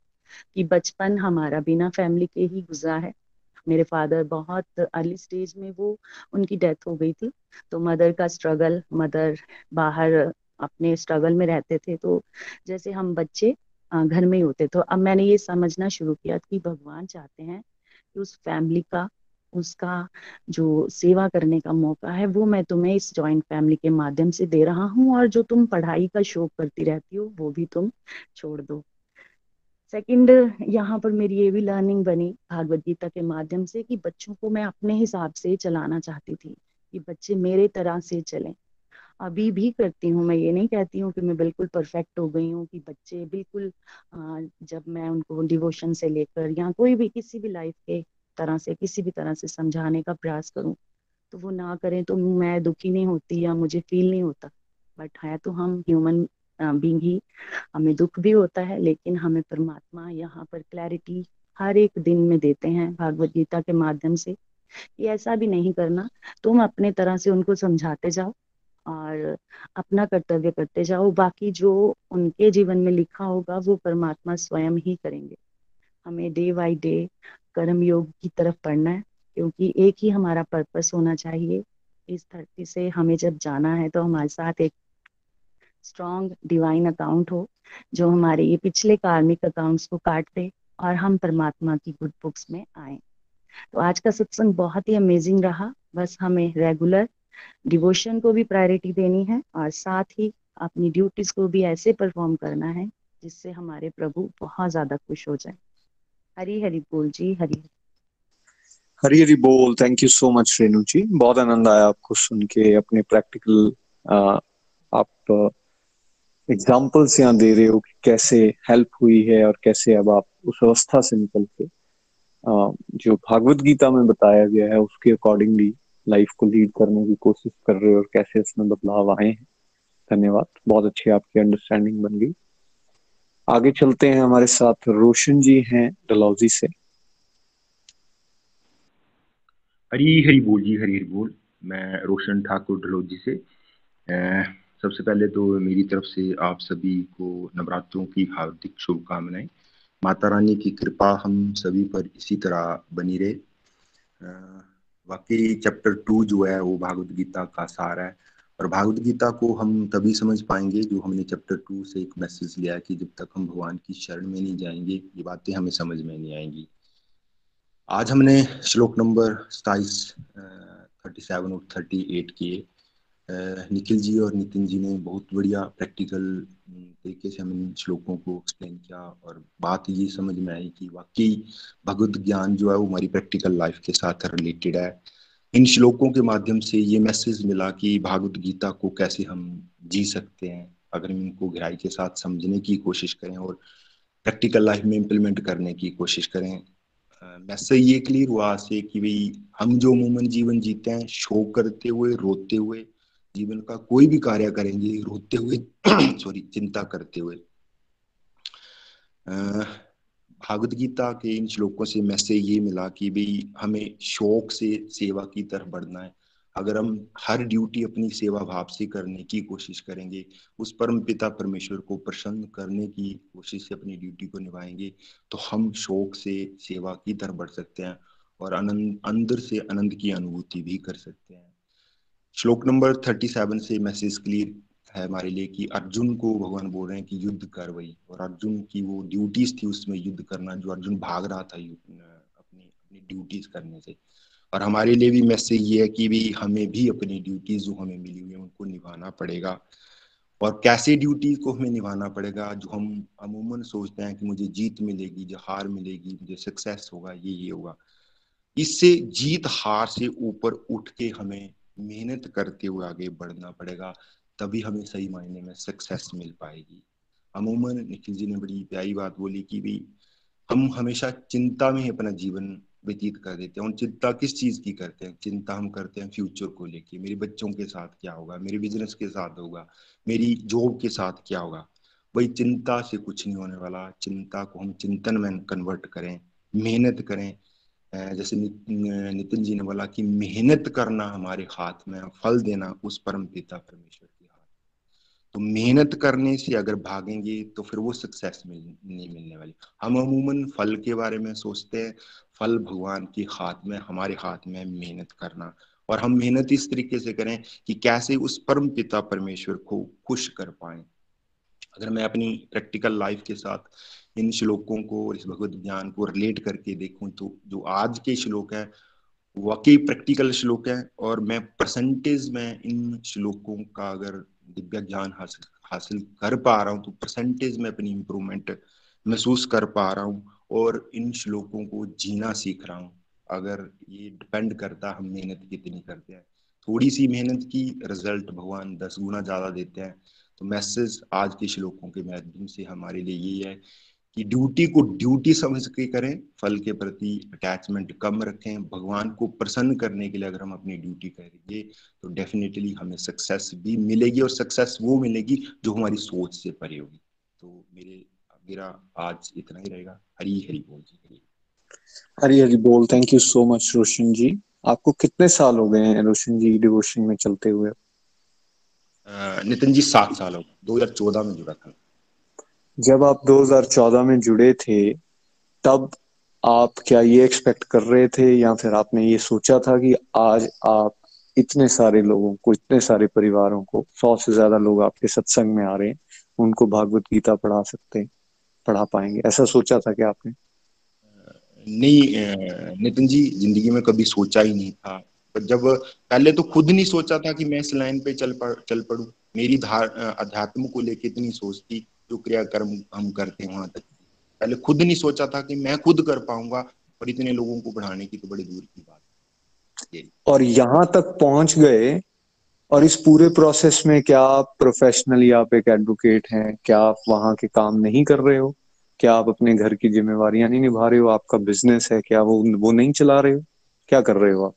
कि बचपन हमारा बिना फैमिली के ही गुजरा है। मेरे फादर बहुत अर्ली स्टेज में वो उनकी डेथ हो गई थी। तो मदर का स्ट्रगल मदर बाहर अपने स्ट्रगल में रहते थे। तो जैसे हम बच्चे घर में ही होते। तो अब मैंने ये समझना शुरू किया कि भगवान चाहते हैं कि उस फैमिली का, उसका जो सेवा करने का मौका है, वो मैं तुम्हें इस जॉइंट फैमिली के माध्यम से दे रहा हूँ और जो तुम पढ़ाई का शौक करती रहती हो, वो भी तुम छोड़ दो। सेकंड, यहाँ पर मेरी ये भी लर्निंग बनी भागवत गीता के माध्यम से कि बच्चों को मैं अपने हिसाब से चलाना चाहती थी कि बच्चे मेरे तरह से चलें। अभी भी करती हूँ, मैं ये नहीं कहती हूँ कि मैं बिल्कुल परफेक्ट हो गई हूँ कि बच्चे बिल्कुल जब मैं उनको डिवोशन से लेकर या कोई भी किसी भी लाइफ के तरह से, किसी भी तरह से समझाने का प्रयास करूँ तो वो ना करें तो मैं दुखी नहीं होती या मुझे फील नहीं होता। बट है तो हम ह्यूमन बींग ही, हमें दुख भी होता है, लेकिन हमें परमात्मा यहाँ पर क्लैरिटी हर एक दिन में देते हैं, भागवत गीता के माध्यम से ये ऐसा भी नहीं करना, तुम अपने तरह से उनको समझाते जाओ और अपना कर्तव्य करते जाओ। बाकी जो उनके जीवन में लिखा होगा, वो परमात्मा स्वयं ही करेंगे। हमें डे बाई डे कर्म योग की तरफ़ पढ़ना है, क्योंकि एक ही हमारा पर्पस होना चाहिए। इस धरती से हमें जब जाना है तो हमारे साथ एक स्ट्रॉन्ग डिवाइन अकाउंट हो, जो हमारे ये पिछले कार्मिक अकाउंट्स को काट दे और हम परमात्मा की गुड बुक्स में आए। तो आज का सत्संग बहुत ही अमेजिंग रहा। बस हमें रेगुलर डिवोशन को भी प्रायोरिटी देनी है और साथ ही अपनी ड्यूटीज़ को भी ऐसे परफॉर्म करना है जिससे हमारे प्रभु बहुत ज़्यादा खुश हो जाए। हरी हरी बोल जी, हरी हरी। हरी बोल thank you so much Renu ji. बहुत आनंद आया आपको सुन के, अपने प्रैक्टिकल आप एग्जाम्पल्स यहाँ दे रहे हो कि कैसे हेल्प हुई है और कैसे अब आप उस अवस्था से निकल के जो भागवत गीता में बताया गया है, उसके अकॉर्डिंगली लाइफ को लीड करने की कोशिश कर रहे हो और कैसे उसमें बदलाव आए हैं। धन्यवाद। बहुत अच्छी आपकी अंडरस्टैंडिंग बन गई। आगे चलते हैं हमारे साथ रोशन जी हैं डलौजी से। हरी हरी बोल जी, हरी हरी बोल। मैं रोशन ठाकुर डलौजी से। सबसे पहले तो मेरी तरफ़ से आप सभी को नवरात्रों की हार्दिक शुभकामनाएँ। माता रानी की कृपा हम सभी पर इसी तरह बनी रहे। वाकई चैप्टर टू जो है, वो भागवत गीता का सार है। और भागवत गीता को हम तभी समझ पाएँगे जो हमने चैप्टर टू से एक मैसेज लिया कि जब तक हम भगवान की शरण में नहीं जाएँगे, ये बातें हमें समझ में नहीं आएँगी। आज हमने श्लोक नंबर सताइस थर्टी सेवन और थर्टी एट किए। निखिल जी और नितिन जी ने बहुत बढ़िया प्रैक्टिकल तरीके से हमें श्लोकों को एक्सप्लेन किया और बात ये समझ में आई कि वाकई भगवत ज्ञान जो है वो हमारी प्रैक्टिकल लाइफ के साथ रिलेटेड है। इन श्लोकों के माध्यम से ये मैसेज मिला कि भागवत गीता को कैसे हम जी सकते हैं, अगर हम इनको गहराई के साथ समझने की कोशिश करें और प्रैक्टिकल लाइफ में इम्प्लीमेंट करने की कोशिश करें। मैसेज ये क्लियर हुआ से कि भाई हम जो अमूमन जीवन जीते हैं, शो करते हुए, रोते हुए जीवन का कोई भी कार्य करेंगे, रोते हुए सॉरी चिंता करते हुए। भागवत गीता के इन श्लोकों से मैसेज ये मिला कि भाई, हमें शौक से सेवा की तरफ़ बढ़ना है। अगर हम हर ड्यूटी अपनी सेवा भाव से करने की कोशिश करेंगे, उस परम पिता परमेश्वर को प्रसन्न करने की कोशिश से अपनी ड्यूटी को निभाएँगे तो हम शौक से सेवा की तरफ़ बढ़ सकते हैं और आनंद अंदर से आनंद की अनुभूति भी कर सकते हैं। श्लोक नंबर थर्टी सेवन से मैसेज क्लियर है हमारे लिए कि अर्जुन को भगवान बोल रहे हैं कि युद्ध कर वही और अर्जुन की वो ड्यूटीज़ थी उसमें युद्ध करना, जो अर्जुन भाग रहा था अपनी अपनी ड्यूटीज़ करने से। और हमारे लिए भी मैसेज ये है कि भी हमें भी अपनी ड्यूटीज़ जो हमें मिली हुई है, उनको निभाना पड़ेगा। और कैसे ड्यूटीज़ को हमें निभाना पड़ेगा, जो हम अमूमन सोचते हैं कि मुझे जीत मिलेगी जो हार मिलेगी, मुझे सक्सेस होगा, ये ये होगा। इससे जीत हार से ऊपर उठ के हमें मेहनत करते हुए आगे बढ़ना पड़ेगा, तभी हमें सही मायने में सक्सेस मिल पाएगी। अमूमन निखिल जी ने बड़ी प्यारी बात बोली कि भाई, हम हमेशा चिंता में ही अपना जीवन व्यतीत कर देते हैं। और चिंता किस चीज़ की करते हैं? चिंता हम करते हैं फ्यूचर को लेके। मेरे बच्चों के साथ क्या होगा? मेरे बिज़नेस के साथ होगा? मेरी जॉब के साथ क्या होगा? वही चिंता से कुछ नहीं होने वाला। चिंता को हम चिंतन में कन्वर्ट करें, मेहनत करें जैसे नितिन जी ने बोला कि मेहनत करना हमारे हाथ में फल देना उस परम पिता परमेश्वर के हाथ तो मेहनत करने से अगर भागेंगे तो फिर वो सक्सेस मिल, नहीं मिलने वाली। हम अमूमन फल के बारे में सोचते हैं, फल भगवान के हाथ में, हमारे हाथ में मेहनत करना। और हम मेहनत इस तरीके से करें कि कैसे उस परम पिता परमेश्वर को खुश कर पाए। अगर मैं अपनी प्रैक्टिकल लाइफ के साथ इन श्लोकों को और इस भगवत ज्ञान को रिलेट करके देखूँ तो जो आज के श्लोक है, वाकई प्रैक्टिकल श्लोक है और मैं परसेंटेज में इन श्लोकों का अगर दिव्य ज्ञान हासिल हासिल कर पा रहा हूँ तो परसेंटेज में अपनी इम्प्रूवमेंट महसूस कर पा रहा हूँ और इन श्लोकों को जीना सीख रहा हूँ। अगर ये डिपेंड करता हम मेहनत कितनी करते हैं। थोड़ी सी मेहनत की रिज़ल्ट भगवान दस गुना ज़्यादा देते हैं। तो मैसेज आज के श्लोकों के माध्यम से हमारे लिए यही है कि ड्यूटी को ड्यूटी समझ के करें, फल के प्रति अटैचमेंट कम रखें, भगवान को प्रसन्न करने के लिए अगर हम अपनी ड्यूटी करेंगे तो डेफिनेटली हमें सक्सेस भी मिलेगी और सक्सेस वो मिलेगी जो हमारी सोच से परे होगी। तो मेरे, मेरा आज इतना ही रहेगा। हरी हरी बोल जी। हरी हरी हरी बोल। Thank you so much Roshan ji. आपको कितने साल हो गए हैं रोशन जी डिवोशन में चलते हुए? नितिन जी सात साल हो दो हज़ार चौदह में जुड़ा था। जब आप 2014 में जुड़े थे तब आप क्या ये एक्सपेक्ट कर रहे थे या फिर आपने ये सोचा था कि आज आप इतने सारे लोगों को इतने सारे परिवारों को सौ से ज़्यादा लोग आपके सत्संग में आ रहे हैं उनको भागवत गीता पढ़ा सकते हैं पढ़ा पाएँगे? ऐसा सोचा था क्या आपने? नहीं नितिन जी ज़िंदगी में कभी सोचा ही नहीं था। जब पहले तो खुद नहीं सोचा था कि मैं इस लाइन पे चल पड़, चल पड़ू। मेरी धार अध्यात्म को लेके इतनी सोच थी, जो क्रियाकर्म हम करते हैं वहाँ तक। पहले खुद नहीं सोचा था कि मैं खुद कर पाऊँगा, और इतने लोगों को बढ़ाने की तो बड़ी दूर की बात और यहाँ तक पहुँच गए, और इस पूरे प्रोसेस में क्या आप प्रोफेशनली आप एक एडवोकेट हैं? क्या आप वहाँ के काम नहीं कर रहे हो? क्या आप अपने घर की जिम्मेवार नहीं निभा रहे हो? आपका बिज़नेस है, क्या वो वो नहीं चला रहे हो? क्या कर रहे हो आप?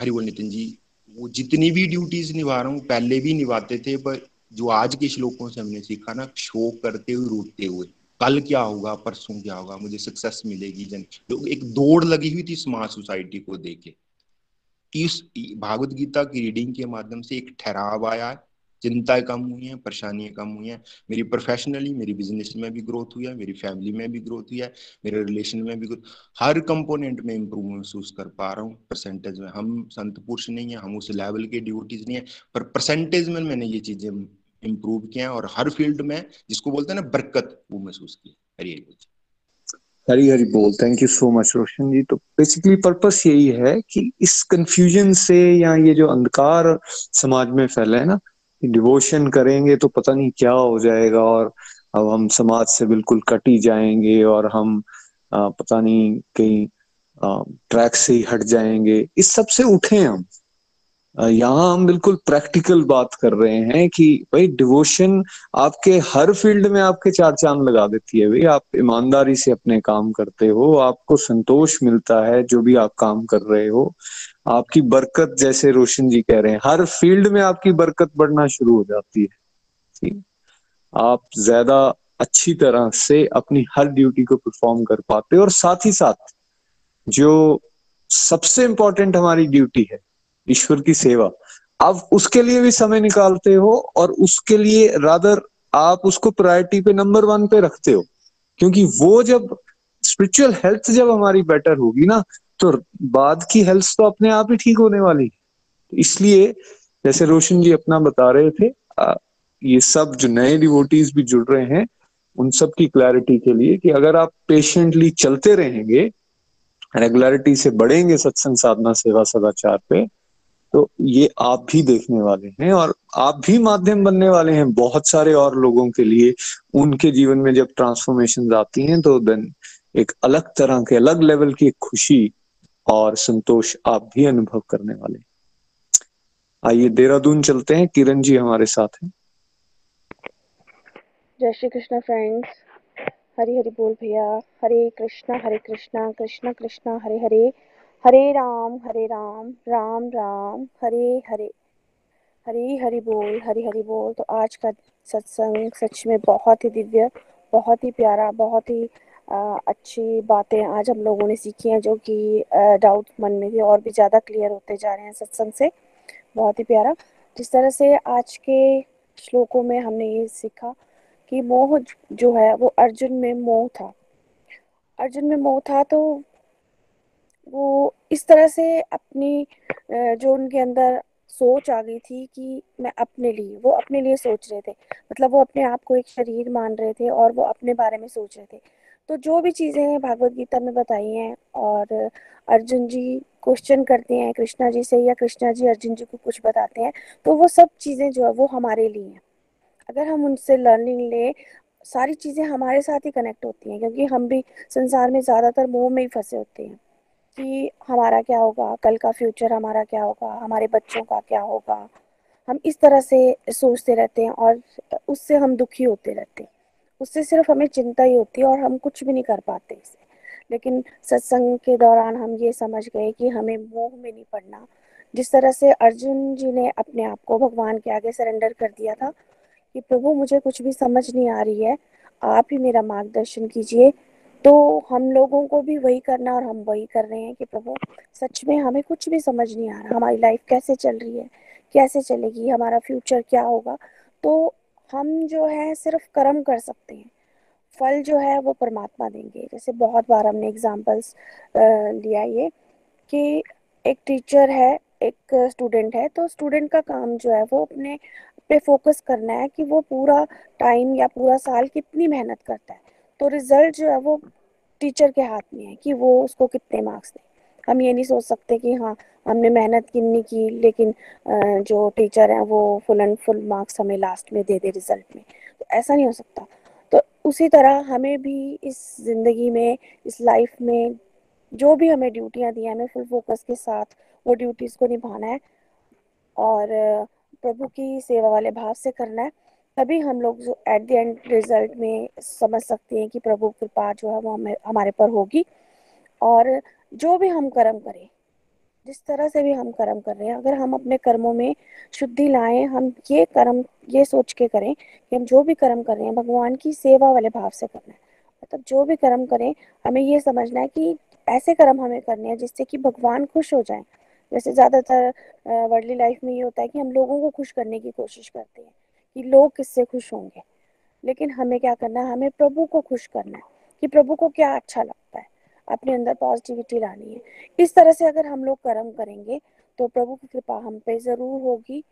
हरिवल नितिन जी, वो जितनी भी ड्यूटीज़ निभा रहा हूँ, पहले भी निभाते थे, पर जो आज के श्लोकों से हमने सीखा ना शोक करते हुए, रोते हुए, कल क्या होगा, परसों क्या होगा, मुझे सक्सेस मिलेगी, जन लोग एक दौड़ लगी हुई थी समाज सोसाइटी को देखे इस भागवत गीता की रीडिंग के माध्यम से एक ठहराव आया है चिंताएँ कम हुई हैं, परेशानियाँ कम हुई हैं। मेरी प्रोफेशनली मेरी बिज़नेस में भी ग्रोथ हुई है, मेरी फैमिली में भी ग्रोथ हुई है, मेरे रिलेशन में भी ग्रोथ हर कंपोनेंट में इम्प्रूव महसूस कर पा रहा हूँ। परसेंटेज में हम संत पुरुष नहीं है, हम उस लेवल के ड्यूटीज़ नहीं है, पर परसेंटेज में मैंने ये चीज़ें इम्प्रूव किया और हर फ़ील्ड में जिसको बोलते हैं ना, बरकत वो महसूस की हरी हरी हरी हरी बोल। Thank you so much Roshan ji. तो बेसिकली पर्पस यही है कि इस कंफ्यूजन से या ये जो अंधकार समाज में फैला है ना डिवोशन करेंगे तो पता नहीं क्या हो जाएगा और अब हम समाज से बिल्कुल कट ही जाएँगे और हम आ, पता नहीं कहीं ट्रैक से ही हट जाएँगे। इस सबसे उठे हम। यहाँ हम बिल्कुल प्रैक्टिकल बात कर रहे हैं कि भाई डिवोशन आपके हर फ़ील्ड में आपके चार चाँद लगा देती है। भाई आप ईमानदारी से अपने काम करते हो आपको संतोष मिलता है जो भी आप काम कर रहे हो। आपकी बरकत जैसे रोशन जी कह रहे हैं, हर फ़ील्ड में आपकी बरकत बढ़ना शुरू हो जाती है। ठीक? आप ज़्यादा अच्छी तरह से अपनी हर ड्यूटी को परफॉर्म कर पाते और साथ ही साथ जो सबसे इंपॉर्टेंट हमारी ड्यूटी है, ईश्वर की सेवा, आप उसके लिए भी समय निकालते हो और उसके लिए रादर आप उसको प्रायोरिटी पे नंबर वन पे रखते हो। क्योंकि वो जब स्पिरिचुअल हेल्थ जब हमारी बेटर होगी ना तो बाद की हेल्थ तो अपने आप ही ठीक होने वाली इसलिए जैसे रोशन जी अपना बता रहे थे आ, ये सब जो नए डिवोटीज भी जुड़ रहे हैं उन सब की क्लैरिटी के लिए कि अगर आप पेशेंटली चलते रहेंगे रेगुलरिटी से बढ़ेंगे सत्संग साधना सेवा सदाचार पे तो ये आप भी देखने वाले हैं और आप भी माध्यम बनने वाले हैं बहुत सारे और लोगों के लिए। उनके जीवन में जब ट्रांसफॉर्मेशन आती हैं तो देन एक अलग तरह के अलग लेवल की खुशी और संतोष आप भी अनुभव करने वाले आइए, देहरादून चलते हैं। किरण जी हमारे साथ हैं। जय श्री कृष्ण फ्रेंड्स हरे हरि बोल भैया। हरे कृष्णा हरे कृष्णा कृष्णा कृष्णा, हरे हरे। हरे राम हरे राम राम राम। हरे हरे। हरे हरि बोल, हरे हरि बोल। तो आज का सत्संग सच में बहुत ही दिव्य, बहुत ही प्यारा, बहुत ही अच्छी बातें आज हम लोगों ने सीखी हैं, जो कि डाउट मन में भी और भी ज़्यादा क्लियर होते जा रहे हैं सत्संग से। बहुत ही प्यारा। जिस तरह से आज के श्लोकों में हमने ये सीखा कि मोह जो है, वो अर्जुन में मोह था। अर्जुन में मोह था तो वो इस तरह से अपनी जो उनके अंदर सोच आ गई थी कि मैं अपने लिए, वो अपने लिए सोच रहे थे। मतलब वो अपने आप को एक शरीर मान रहे थे और वो अपने बारे में सोच रहे थे। तो जो भी चीज़ें भागवत गीता में बताई हैं और अर्जुन जी क्वेश्चन करते हैं, कृष्णा जी से या कृष्णा जी अर्जुन जी को कुछ बताते हैं तो वो सब चीज़ें जो है, वो हमारे लिए हैं। अगर हम उनसे लर्निंग लें, सारी चीज़ें हमारे साथ ही कनेक्ट होती हैं, क्योंकि हम भी संसार में ज़्यादातर मोह में ही फंसे होते हैं कि हमारा क्या होगा, कल का फ्यूचर हमारा क्या होगा, हमारे बच्चों का क्या होगा। हम इस तरह से सोचते रहते हैं और उससे हम दुखी होते रहते हैं। उससे सिर्फ़ हमें चिंता ही होती है और हम कुछ भी नहीं कर पाते इसे। लेकिन सत्संग के दौरान हम ये समझ गए कि हमें मोह में नहीं पड़ना। जिस तरह से अर्जुन जी ने अपने आप को भगवान के आगे सरेंडर कर दिया था कि प्रभु, मुझे कुछ भी समझ नहीं आ रही है, आप ही मेरा मार्गदर्शन कीजिए। तो हम लोगों को भी वही करना और हम वही कर रहे हैं कि प्रभु, सच में हमें कुछ भी समझ नहीं आ रहा, हमारी लाइफ कैसे चल रही है, कैसे चलेगी, हमारा फ्यूचर क्या होगा? तो हम जो है सिर्फ़ कर्म कर सकते हैं। फल जो है वो परमात्मा देंगे। जैसे बहुत बार हमने एग्जाम्पल्स लिया ये कि एक टीचर है, एक स्टूडेंट है तो स्टूडेंट का काम जो है वो अपने पे फोकस करना है कि वो पूरा टाइम या पूरा साल कितनी मेहनत करता है। तो रिज़ल्ट जो है वो टीचर के हाथ में है कि वो उसको कितने मार्क्स दें। हम ये नहीं सोच सकते कि हाँ हमने मेहनत कितनी की, लेकिन जो टीचर है, वो फुल एंड फुल मार्क्स हमें लास्ट में दे दे रिज़ल्ट में। तो ऐसा नहीं हो सकता। तो उसी तरह हमें भी इस ज़िंदगी में, इस लाइफ में जो भी हमें ड्यूटियाँ दी हैं, हमें फुल फोकस के साथ वो ड्यूटीज़ को निभाना है। और, प्रभु की सेवा वाले भाव से करना है। तभी हम लोग जो एट द एंड रिज़ल्ट में समझ सकते हैं कि प्रभु कृपा जो है, वो हमें, हमारे पर होगी। और जो भी हम कर्म करें जिस तरह से भी हम कर्म कर रहे हैं, अगर हम अपने कर्मों में शुद्धि लाएँ, हम ये कर्म, ये सोच के करें कि हम जो भी कर्म कर रहे हैं, भगवान की सेवा वाले भाव से करना है। मतलब जो भी कर्म करें, हमें ये समझना है कि ऐसे कर्म हमें करने हैं जिससे कि भगवान खुश हो जाए। जैसे ज़्यादातर वर्ल्डली लाइफ में ये होता है कि हम लोगों को खुश करने की कोशिश करते हैं कि लोग किससे खुश होंगे। लेकिन हमें क्या करना है? हमें प्रभु को खुश करना है कि प्रभु को क्या अच्छा लगता है। अपने अंदर पॉजिटिविटी लानी है। इस तरह से अगर हम लोग कर्म करेंगे तो प्रभु की कृपा हम पे ज़रूर होगी।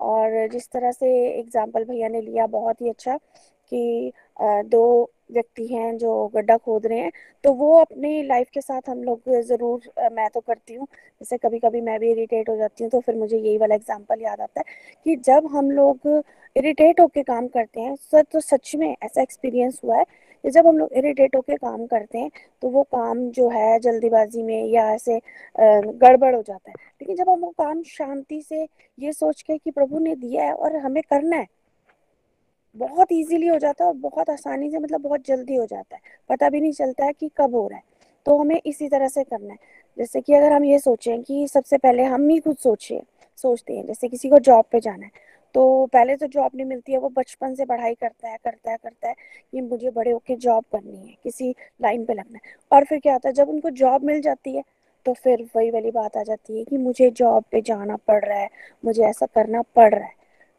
और जिस तरह से एग्ज़ाम्पल भैया ने लिया, बहुत ही अच्छा कि दो व्यक्ति हैं जो गड्ढा खोद रहे हैं तो वो अपनी लाइफ के साथ हम लोग ज़रूर मैं तो करती हूँ। जैसे कभी कभी मैं भी इरिटेट हो जाती हूँ तो फिर मुझे यही वाला एग्जांपल याद आता है कि जब हम लोग इरिटेट होके काम करते हैं सर तो सच में ऐसा एक्सपीरियंस हुआ है जब हम लोग इरिटेट होके काम करते हैं तो वो काम जो है जल्दीबाजी में या ऐसे गड़बड़ हो जाता है। लेकिन जब हम वो काम शांति से ये सोच के कि प्रभु ने दिया है और हमें करना है, बहुत इजीली हो जाता है और बहुत आसानी से मतलब बहुत जल्दी हो जाता है। पता भी नहीं चलता है कि कब हो रहा है। तो हमें इसी तरह से करना है। जैसे कि अगर हम ये सोचें कि सबसे पहले हम ही खुद सोचिए सोचते हैं, जैसे किसी को जॉब पे जाना है। तो पहले तो जॉब नहीं मिलती है, वो बचपन से पढ़ाई करता है करता है करता है कि मुझे बड़े होके जॉब करनी है, किसी लाइन पे लगना है। और फिर क्या होता है, जब उनको जॉब मिल जाती है तो फिर वही वाली बात आ जाती है कि मुझे जॉब पे जाना पड़ रहा है, मुझे ऐसा करना पड़ रहा है।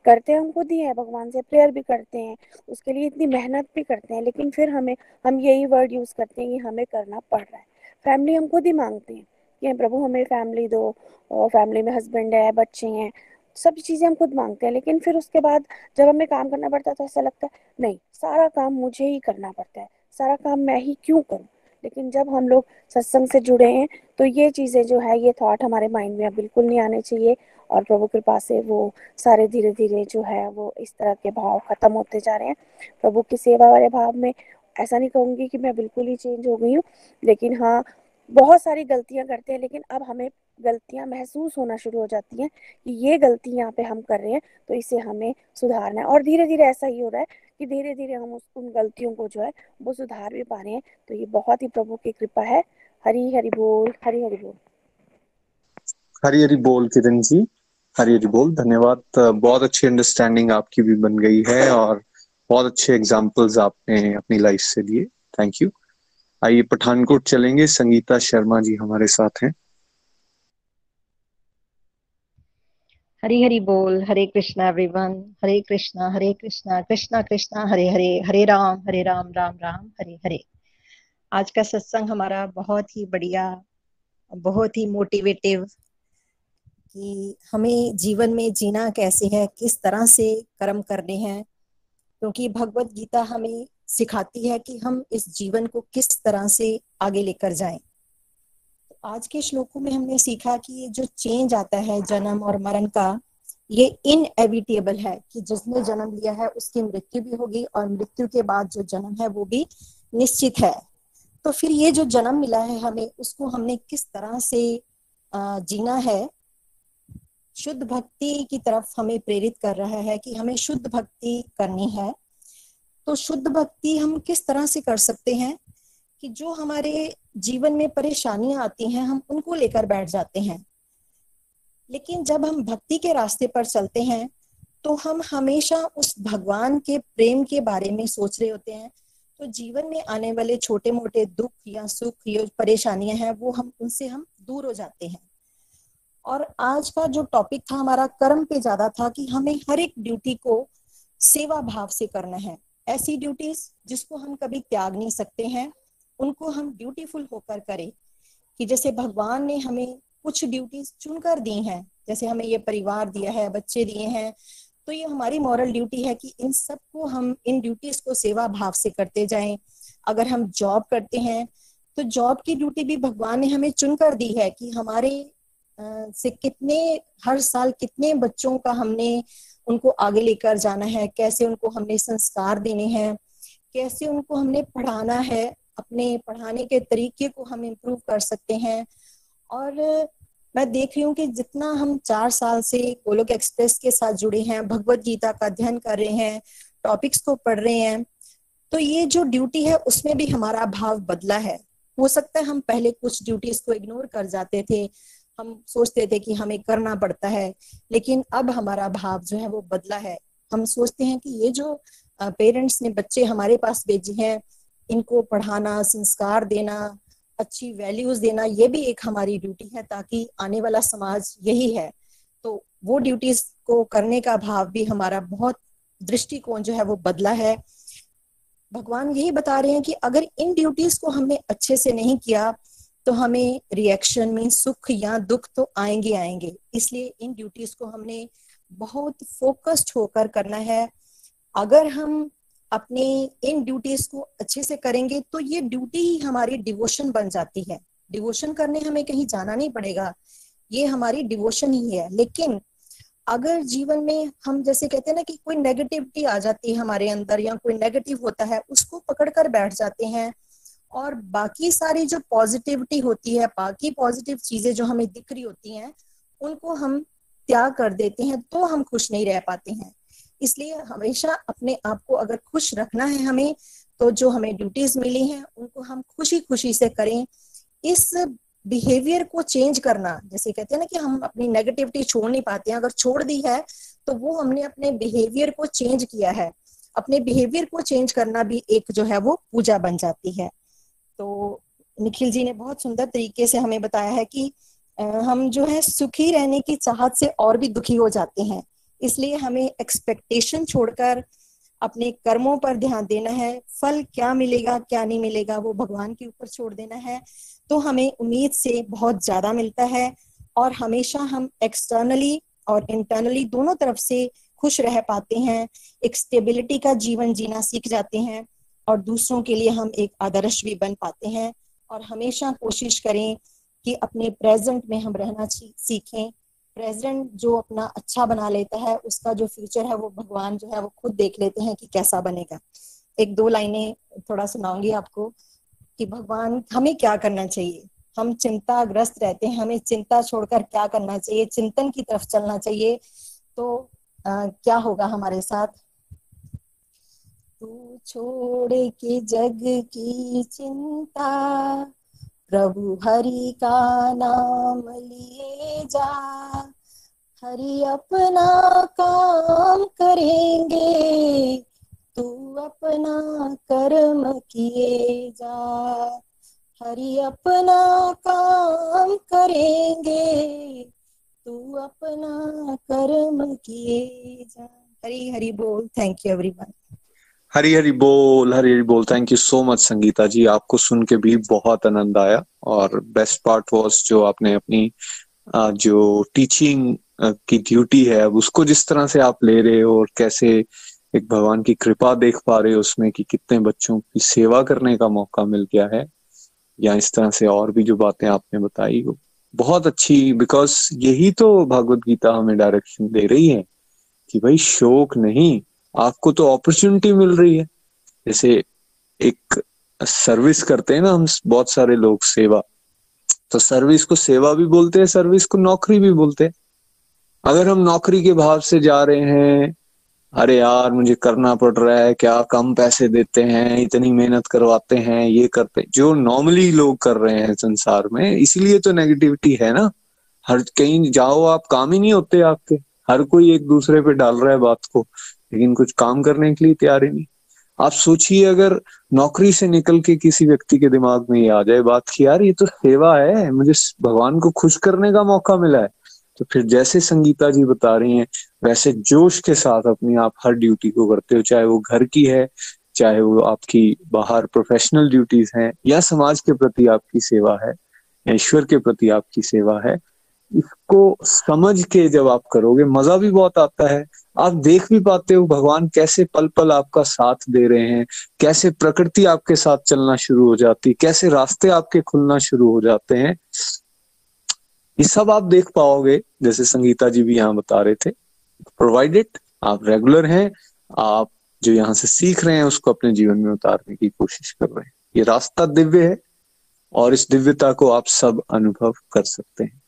करते हैं हम खुद ही हैं भगवान से प्रेयर भी करते हैं, उसके लिए इतनी मेहनत भी करते हैं, लेकिन फिर हमें, हम यही वर्ड यूज़ करते हैं कि हमें करना पड़ रहा है। फैमिली हम खुद ही मांगते हैं कि प्रभु हमें फैमिली दो, और फैमिली में हस्बैंड है, बच्चे हैं सब चीज़ें हम खुद मांगते हैं, लेकिन फिर उसके बाद जब हमें काम करना पड़ता है तो ऐसा लगता है, नहीं, सारा काम मुझे ही करना पड़ता है, सारा काम मैं ही क्यों करूँ? लेकिन जब हम लोग सत्संग से जुड़े हैं तो ये चीज़ें जो है, ये थॉट हमारे माइंड में बिल्कुल नहीं आने चाहिए और प्रभु कृपा से वो सारे धीरे धीरे जो है, वो इस तरह के भाव खत्म होते जा रहे हैं। प्रभु की सेवा वाले भाव में ऐसा नहीं कहूँगी कि मैं बिल्कुल ही चेंज हो गई हूँ, लेकिन हाँ बहुत सारी गलतियाँ करते हैं, लेकिन अब हमें गलतियाँ महसूस होना शुरू हो जाती हैं कि ये गलती यहाँ पे हम कर रहे हैं तो इसे हमें सुधारना है। और धीरे धीरे ऐसा ही हो रहा है कि धीरे धीरे हम उस, उन गलतियों को जो है, वो सुधार भी पा रहे हैं। तो ये बहुत ही प्रभु की कृपा है। हरी हरि बोल हरी हरि बोल। हरी हरी बोल किरण जी हरी हरी बोल, धन्यवाद। बहुत अच्छी अंडरस्टैंडिंग आपकी भी बन गई है और बहुत अच्छे एग्जाम्पल्स आपने अपनी लाइफ से दिए थैंक यू आइए पठानकोट चलेंगे। संगीता शर्मा जी हमारे साथ हैं। हरी हरी बोल। हरे कृष्णा एवरीवन हरे कृष्णा हरे कृष्णा कृष्णा कृष्णा। हरे हरे हरे राम हरे राम राम राम। हरे हरे। आज का सत्संग हमारा बहुत ही बढ़िया, बहुत ही मोटिवेटिव कि हमें जीवन में जीना कैसे है, किस तरह से कर्म करने हैं, क्योंकि भगवत गीता हमें सिखाती है कि हम इस जीवन को किस तरह से आगे लेकर जाएँ। आज के श्लोकों में हमने सीखा कि ये जो चेंज आता है जन्म और मरण का, ये इन इनएविटेबल है कि जिसने जन्म लिया है उसकी मृत्यु भी होगी और मृत्यु के बाद जो जन्म है वो भी निश्चित है। तो फिर ये जो जन्म मिला है हमें, उसको हमने किस तरह से जीना है? शुद्ध भक्ति की तरफ़ हमें प्रेरित कर रहा है कि हमें शुद्ध भक्ति करनी है। तो शुद्ध भक्ति हम किस तरह से कर सकते हैं कि जो हमारे जीवन में परेशानियाँ आती हैं, हम उनको लेकर बैठ जाते हैं। लेकिन जब हम भक्ति के रास्ते पर चलते हैं तो हम हमेशा उस भगवान के प्रेम के बारे में सोच रहे होते हैं। तो जीवन में आने वाले छोटे मोटे दुख या सुख या परेशानियाँ हैं, वो हम, उनसे हम दूर हो जाते हैं। और आज का जो टॉपिक था, हमारा कर्म पे ज़्यादा था कि हमें हर एक ड्यूटी को सेवा भाव से करना है। ऐसी ड्यूटीज़ जिसको हम कभी त्याग नहीं सकते हैं, उनको हम ड्यूटीफुल होकर करें कि जैसे भगवान ने हमें कुछ ड्यूटीज़ चुनकर दी हैं, जैसे हमें ये परिवार दिया है, बच्चे दिए हैं तो ये हमारी मॉरल ड्यूटी है कि इन सबको हम, इन ड्यूटीज़ को सेवा भाव से करते जाएँ। अगर हम जॉब करते हैं तो जॉब की ड्यूटी भी भगवान ने हमें चुनकर दी है कि हमारे से कितने, हर साल कितने बच्चों का हमने उनको आगे लेकर जाना है? कैसे उनको हमने संस्कार देने हैं? कैसे उनको हमने पढ़ाना है? अपने पढ़ाने के तरीके को हम इम्प्रूव कर सकते हैं? और मैं देख रही हूँ कि जितना हम चार साल से गोलोक एक्सप्रेस के साथ जुड़े हैं, भगवत गीता का अध्ययन कर रहे हैं टॉपिक्स को पढ़ रहे हैं तो ये जो ड्यूटी है, उसमें भी हमारा भाव बदला है। हो सकता है हम पहले कुछ ड्यूटीज़ को इग्नोर कर जाते थे हम सोचते थे कि हमें करना पड़ता है, लेकिन अब हमारा भाव जो है वो बदला है। हम सोचते हैं कि ये जो पेरेंट्स ने बच्चे हमारे पास भेजे हैं, इनको पढ़ाना, संस्कार देना, अच्छी वैल्यूज़ देना, ये भी एक हमारी ड्यूटी है ताकि आने वाला समाज यही है। तो वो ड्यूटीज़ को करने का भाव भी हमारा बहुत दृष्टिकोण जो है वो बदला है। भगवान यही बता रहे हैं कि अगर इन ड्यूटीज़ को हमने अच्छे से नहीं किया तो हमें रिएक्शन में सुख या दुख तो आएँगे आएँगे। इसलिए इन ड्यूटीज़ को हमने बहुत फोकस्ड होकर करना है। अगर हम अपने इन ड्यूटीज़ को अच्छे से करेंगे तो ये ड्यूटी ही हमारी डिवोशन बन जाती है। डिवोशन करने हमें कहीं जाना नहीं पड़ेगा। ये हमारी डिवोशन ही है। लेकिन अगर जीवन में हम जैसे कहते हैं ना कि कोई नेगेटिविटी आ जाती है हमारे अंदर या कोई नेगेटिव होता है, उसको पकड़ कर बैठ जाते हैं। और बाकी सारी जो पॉजिटिविटी होती है, बाकी पॉजिटिव चीज़ें जो हमें दिख रही होती हैं, उनको हम त्याग कर देते हैं तो हम खुश नहीं रह पाते हैं। इसलिए हमेशा अपने आप को अगर खुश रखना है हमें तो जो हमें ड्यूटीज़ मिली हैं, उनको हम खुशी खुशी से करें। इस बिहेवियर को चेंज करना, जैसे कहते हैं ना कि हम अपनी नेगेटिविटी छोड़ नहीं पाते हैं। अगर छोड़ दी है तो वो हमने अपने बिहेवियर को चेंज किया है। अपने बिहेवियर को चेंज करना भी एक जो है वो पूजा बन जाती है। तो निखिल जी ने बहुत सुंदर तरीके से हमें बताया है कि हम जो है सुखी रहने की चाहत से और भी दुखी हो जाते हैं। इसलिए हमें एक्सपेक्टेशन छोड़कर अपने कर्मों पर ध्यान देना है। फल क्या मिलेगा, क्या नहीं मिलेगा, वो भगवान के ऊपर छोड़ देना है। तो हमें उम्मीद से बहुत ज़्यादा मिलता है और हमेशा हम एक्सटर्नली और इंटरनली दोनों तरफ़ से खुश रह पाते हैं। एक स्टेबिलिटी का जीवन जीना सीख जाते हैं। और दूसरों के लिए हम एक आदर्श भी बन पाते हैं। और हमेशा कोशिश करें कि अपने प्रेजेंट में हम रहना सीखें। प्रेजेंट जो अपना अच्छा बना लेता है उसका जो फ्यूचर है वो भगवान जो है वो खुद देख लेते हैं कि कैसा बनेगा। एक दो लाइनें थोड़ा सुनाऊँगी आपको कि भगवान हमें क्या करना चाहिए? हम चिंताग्रस्त रहते हैं हमें चिंता छोड़कर क्या करना चाहिए? चिंतन की तरफ़ चलना चाहिए। तो आ, क्या होगा हमारे साथ? तू छोड़ के जग की चिंता। प्रभु हरि का नाम लिए जा। हरि अपना काम करेंगे, तू अपना कर्म किए जा। हरि अपना काम करेंगे, तू अपना कर्म किए जा। हरी हरी बोल thank you everyone Hari Hari बोल, हरी हरी बोल। Thank you so much Sangeeta ji. आपको सुन के भी बहुत आनंद आया। और बेस्ट पार्ट वॉज़ जो आपने अपनी जो टीचिंग की ड्यूटी है, अब उसको जिस तरह से आप ले रहे हो और कैसे एक भगवान की कृपा देख पा रहे हो उसमें कि कितने बच्चों की सेवा करने का मौका मिल गया है, या इस तरह से और भी जो बातें आपने बताई वो बहुत अच्छी बिकॉज़ यही तो भगवत गीता हमें डायरेक्शन दे रही है कि भाई शोक नहीं आपको तो अपॉर्चुनिटी मिल रही है। जैसे एक सर्विस करते हैं ना हम बहुत सारे लोग, सेवा। तो सर्विस को सेवा भी बोलते हैं सर्विस को नौकरी भी बोलते हैं। अगर हम नौकरी के भाव से जा रहे हैं, अरे यार मुझे करना पड़ रहा है, क्या कम पैसे देते हैं, इतनी मेहनत करवाते हैं, ये करते हैं। जो नॉर्मली लोग कर रहे हैं संसार में, इसीलिए तो नेगेटिविटी है ना। हर कहीं जाओ, आप काम ही नहीं होते आपके। हर कोई एक दूसरे पे डाल रहा है बात को। लेकिन कुछ काम करने के लिए तैयार ही नहीं। आप सोचिए, अगर नौकरी से निकल के किसी व्यक्ति के दिमाग में ये आ जाए, बात की यार ये तो सेवा है, मुझे भगवान को खुश करने का मौका मिला है। तो फिर जैसे संगीता जी बता रही हैं, वैसे जोश के साथ अपनी आप हर ड्यूटी को करते हो, चाहे वो घर की है, चाहे वो आपकी बाहर प्रोफेशनल ड्यूटीज़ हैं, या समाज के प्रति आपकी सेवा है ईश्वर के प्रति आपकी सेवा है, इसको समझ के जब आप करोगे, मज़ा भी बहुत आता है। आप देख भी पाते हो भगवान कैसे पल पल आपका साथ दे रहे हैं, कैसे प्रकृति आपके साथ चलना शुरू हो जाती कैसे रास्ते आपके खुलना शुरू हो जाते हैं। ये सब आप देख पाओगे, जैसे संगीता जी भी यहाँ बता रहे थे। प्रोवाइडेड आप रेगुलर हैं, आप जो यहाँ से सीख रहे हैं, उसको अपने जीवन में उतारने की कोशिश कर रहे हैं। ये रास्ता दिव्य है और इस दिव्यता को आप सब अनुभव कर सकते हैं।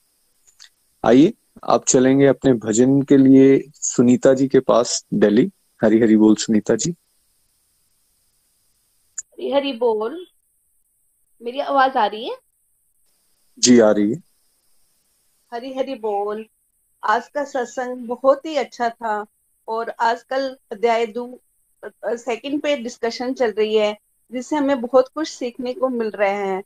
आइए आप चलेंगे अपने भजन के लिए सुनीता जी के पास दिल्ली। हरी हरी बोल सुनीता जी। हरी हरी बोल। मेरी आवाज़ आ रही है? जी आ रही है। हरी हरी बोल। आज का सत्संग बहुत ही अच्छा था और आजकल अध्याय दो सेकंड पे डिस्कशन चल रही है जिससे हमें बहुत कुछ सीखने को मिल रहे हैं।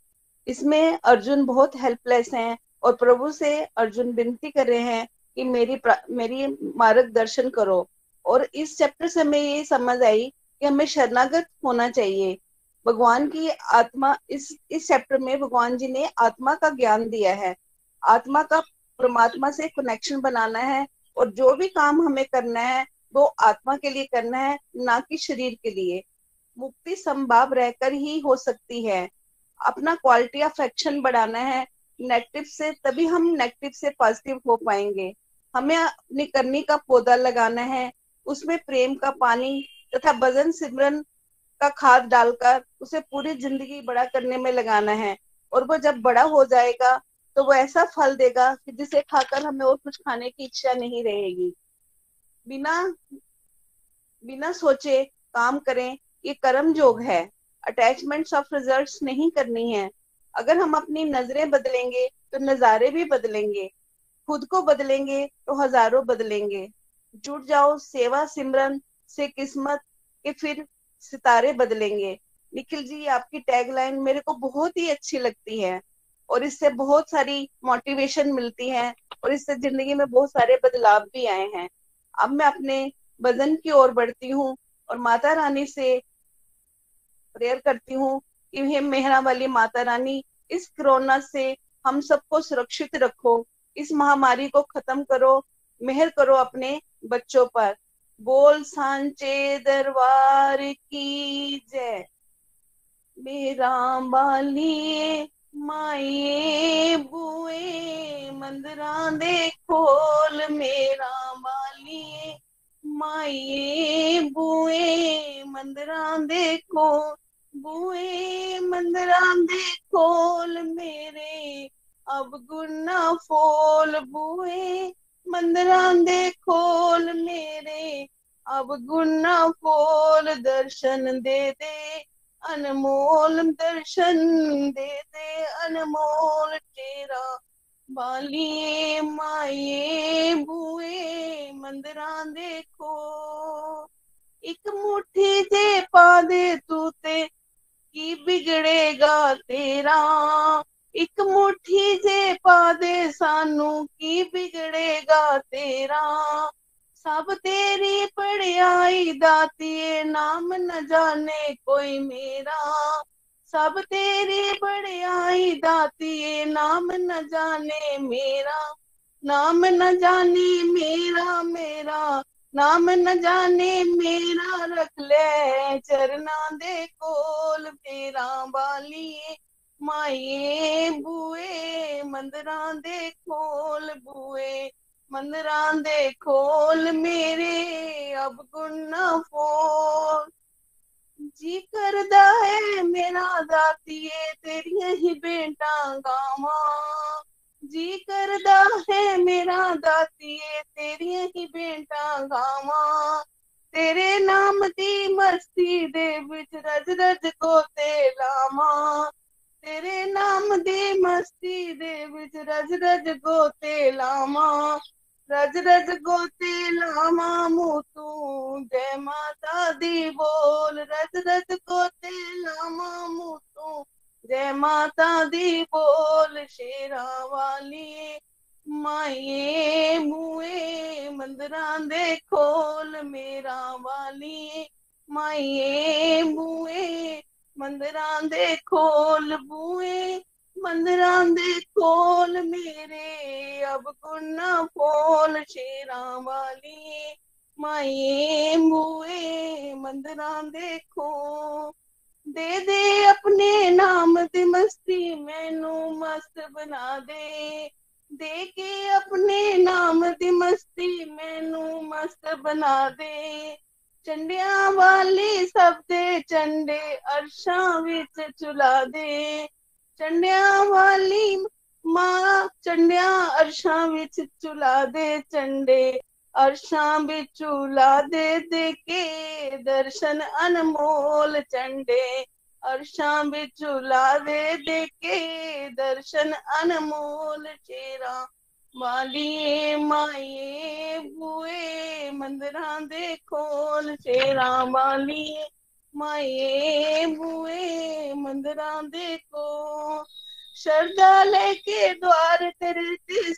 इसमें अर्जुन बहुत हेल्पलेस हैं और प्रभु से अर्जुन विनती कर रहे हैं कि मेरी मेरी मार्गदर्शन करो। और इस चैप्टर से हमें ये समझ आई कि हमें शरणागत होना चाहिए। भगवान की आत्मा, इस इस चैप्टर में भगवान जी ने आत्मा का ज्ञान दिया है। आत्मा का परमात्मा से कनेक्शन बनाना है और जो भी काम हमें करना है, वो आत्मा के लिए करना है, ना कि शरीर के लिए। मुक्ति संभव रहकर ही हो सकती है। अपना क्वालिटी ऑफ़ एक्शन बढ़ाना है नेगेटिव से, तभी हम नेगेटिव से पॉजिटिव हो पाएँगे। हमें अपनी करनी का पौधा लगाना है, उसमें प्रेम का पानी तथा भजन सिमरन का खाद डालकर उसे पूरी ज़िंदगी बड़ा करने में लगाना है। और वो जब बड़ा हो जाएगा तो वो ऐसा फल देगा कि जिसे खाकर हमें और कुछ खाने की इच्छा नहीं रहेगी। बिना बिना सोचे काम करें, ये कर्म योग है। अटैचमेंट्स ऑफ़ रिजल्ट्स नहीं करनी है। अगर हम अपनी नज़रें बदलेंगे तो नजारे भी बदलेंगे। खुद को बदलेंगे तो हज़ारों बदलेंगे। जुट जाओ, सेवा सिमरन से किस्मत के फिर सितारे बदलेंगे। निखिल जी, आपकी टैगलाइन मेरे को बहुत ही अच्छी लगती है और इससे बहुत सारी मोटिवेशन मिलती है और इससे ज़िंदगी में बहुत सारे बदलाव भी आए हैं। अब मैं अपने वज़न की ओर बढ़ती हूँ और माता रानी से प्रेयर करती हूँ। कि हे मेहरा वाली माता रानी, इस कोरोना से हम सबको सुरक्षित रखो, इस महामारी को खत्म करो, मेहर करो अपने बच्चों पर। बोल सांचे दरबार की जय। मेरा बाली माए बुए मंदरा दे खोल। मेरा बाली माए बुए मंदरा बुए मंदरा दे खोल मेरे, अब गुना फोल। बुए मंदरा दे खोल मेरे, अब गुना फोल। दर्शन दे दे, अनमोल दर्शन दे दे, अनमोल तेरा बालिए माए बुए मंदरा देखो एक मुट्ठी जे पा दे तू ते की बिगड़ेगा तेरा। एक मुट्ठी जे पा दे सानू की बिगड़ेगा तेरा। सब तेरी पढ़ियाई दातिए नाम न जाने कोई मेरा। सब तेरी बड़ियाई दातिए नाम न जाने मेरा। नाम न जाने मेरा। नाम न जाने मेरा रख ले, चरना दे कोल मेरा बाली। माए बुए, मंदरा दे खोल बुए। मंदरा दे खोल मेरे, अब गुना फोल। जी करदा है मेरा दातिए तेरिया ही बेटा गावा। जी करदा है मेरा दातिए तेरिया ही बेटा गावा। तेरे नाम दी मस्ती दे विच रज रज को ते लावा। तेरे नाम दी मस्ती दे विच रज रज को ते लावा। रज रज गोते लामा मोतू, जय माता दी बोल। रज रज गोते लामा मोतू जय माता दी बोल शेरा वाली। माए मुए मंदरा दे खोल मेरा वाली। माए मुए मंदरा दे खोल बुए। मंदरा दे खोल मेरे, अब गुना फोल शेरा वाली। माए मुए मंदरा देखो दे दे अपने नाम दी मस्ती, मैनू मस्त बना दे। दे के अपने नाम दी मस्ती, मैनू मस्त बना दे। चंडिया वाली सब दे चंडे अरशा विच चुला दे। चंडिया वाली माँ चंडिया अरशा विच चुला दे चंडे अरशां बिचू ला दे दे के दर्शन अनमोल चंडे। अरशां बिचू ला दे दे के दर्शन अनमोल चेरा। वालिए माए बुए, मंदरा दे खोल चेरा। वालिए माए बुए, मंदरा दे को। शरदा लेके द्वार तेरे ते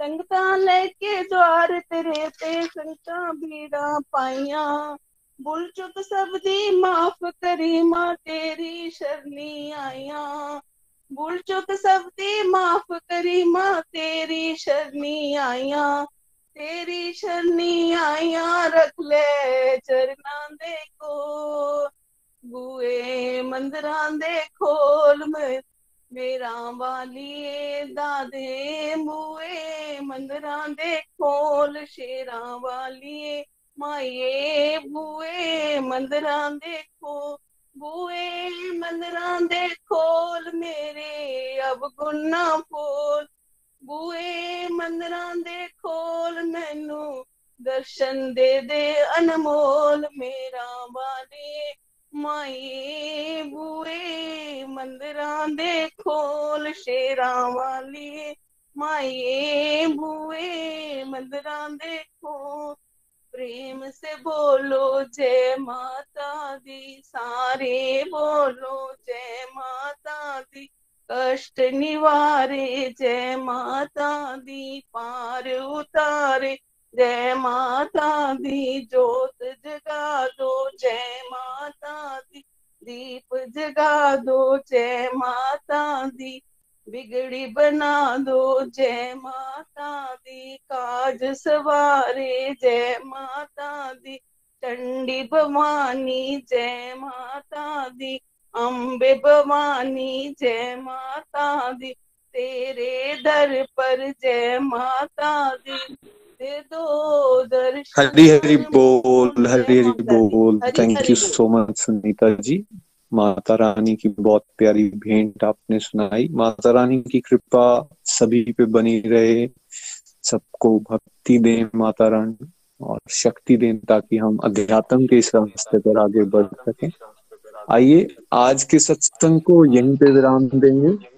संगता लेके द्वार तेरे ते संगता बीड़ा पाइया। भुल चुक सब दी माफ़ करी माँ तेरी शरणी आइया। भुल चुक सब दी माफ़ करी माँ तेरी शरणी आइया। तेरी शरणी आइया, रख ले चरना दे को बुए मंदरा दे खोल में मेरा वालिए दादे मुए, मंदरा दे खोल, शेरा वालिए माए बुए, मंदरा देखो बुए, मंदरा दे खोल, मेरे अब गुना फोल बुए, मंदरा दे खोल, मैनू दर्शन दे दे अनमोल, मेरा माए बुए मंदरा दे खोल शेरा वाली माए बुए मंदरा देखो प्रेम से बोलो जय माता दी, सारे बोलो जय माता दी। कष्ट निवारे जय माता दी, पार उतारे जय माता दी, जोत जगा दो, जय माता दी। दीप जगा दो, जय माता दी। बिगड़ी बना दो, जय माता दी। काज सवारे, जय माता दी। चंडी भवानी, जय माता दी। अम्बे भवानी, जय माता दी। तेरे दर पर जय माता दी। हरी हरी बोल हरी हरी बोल। Thank you so much Sunita ji माता रानी की बहुत प्यारी भेंट आपने सुनाई। माता रानी की कृपा सभी पे बनी रहे। सबको भक्ति दें माता रानी और शक्ति दें ताकि हम अध्यात्म के इस रास्ते पर आगे बढ़ सकें। आइए आज के सत्संग को यहीं पे विराम देंगे।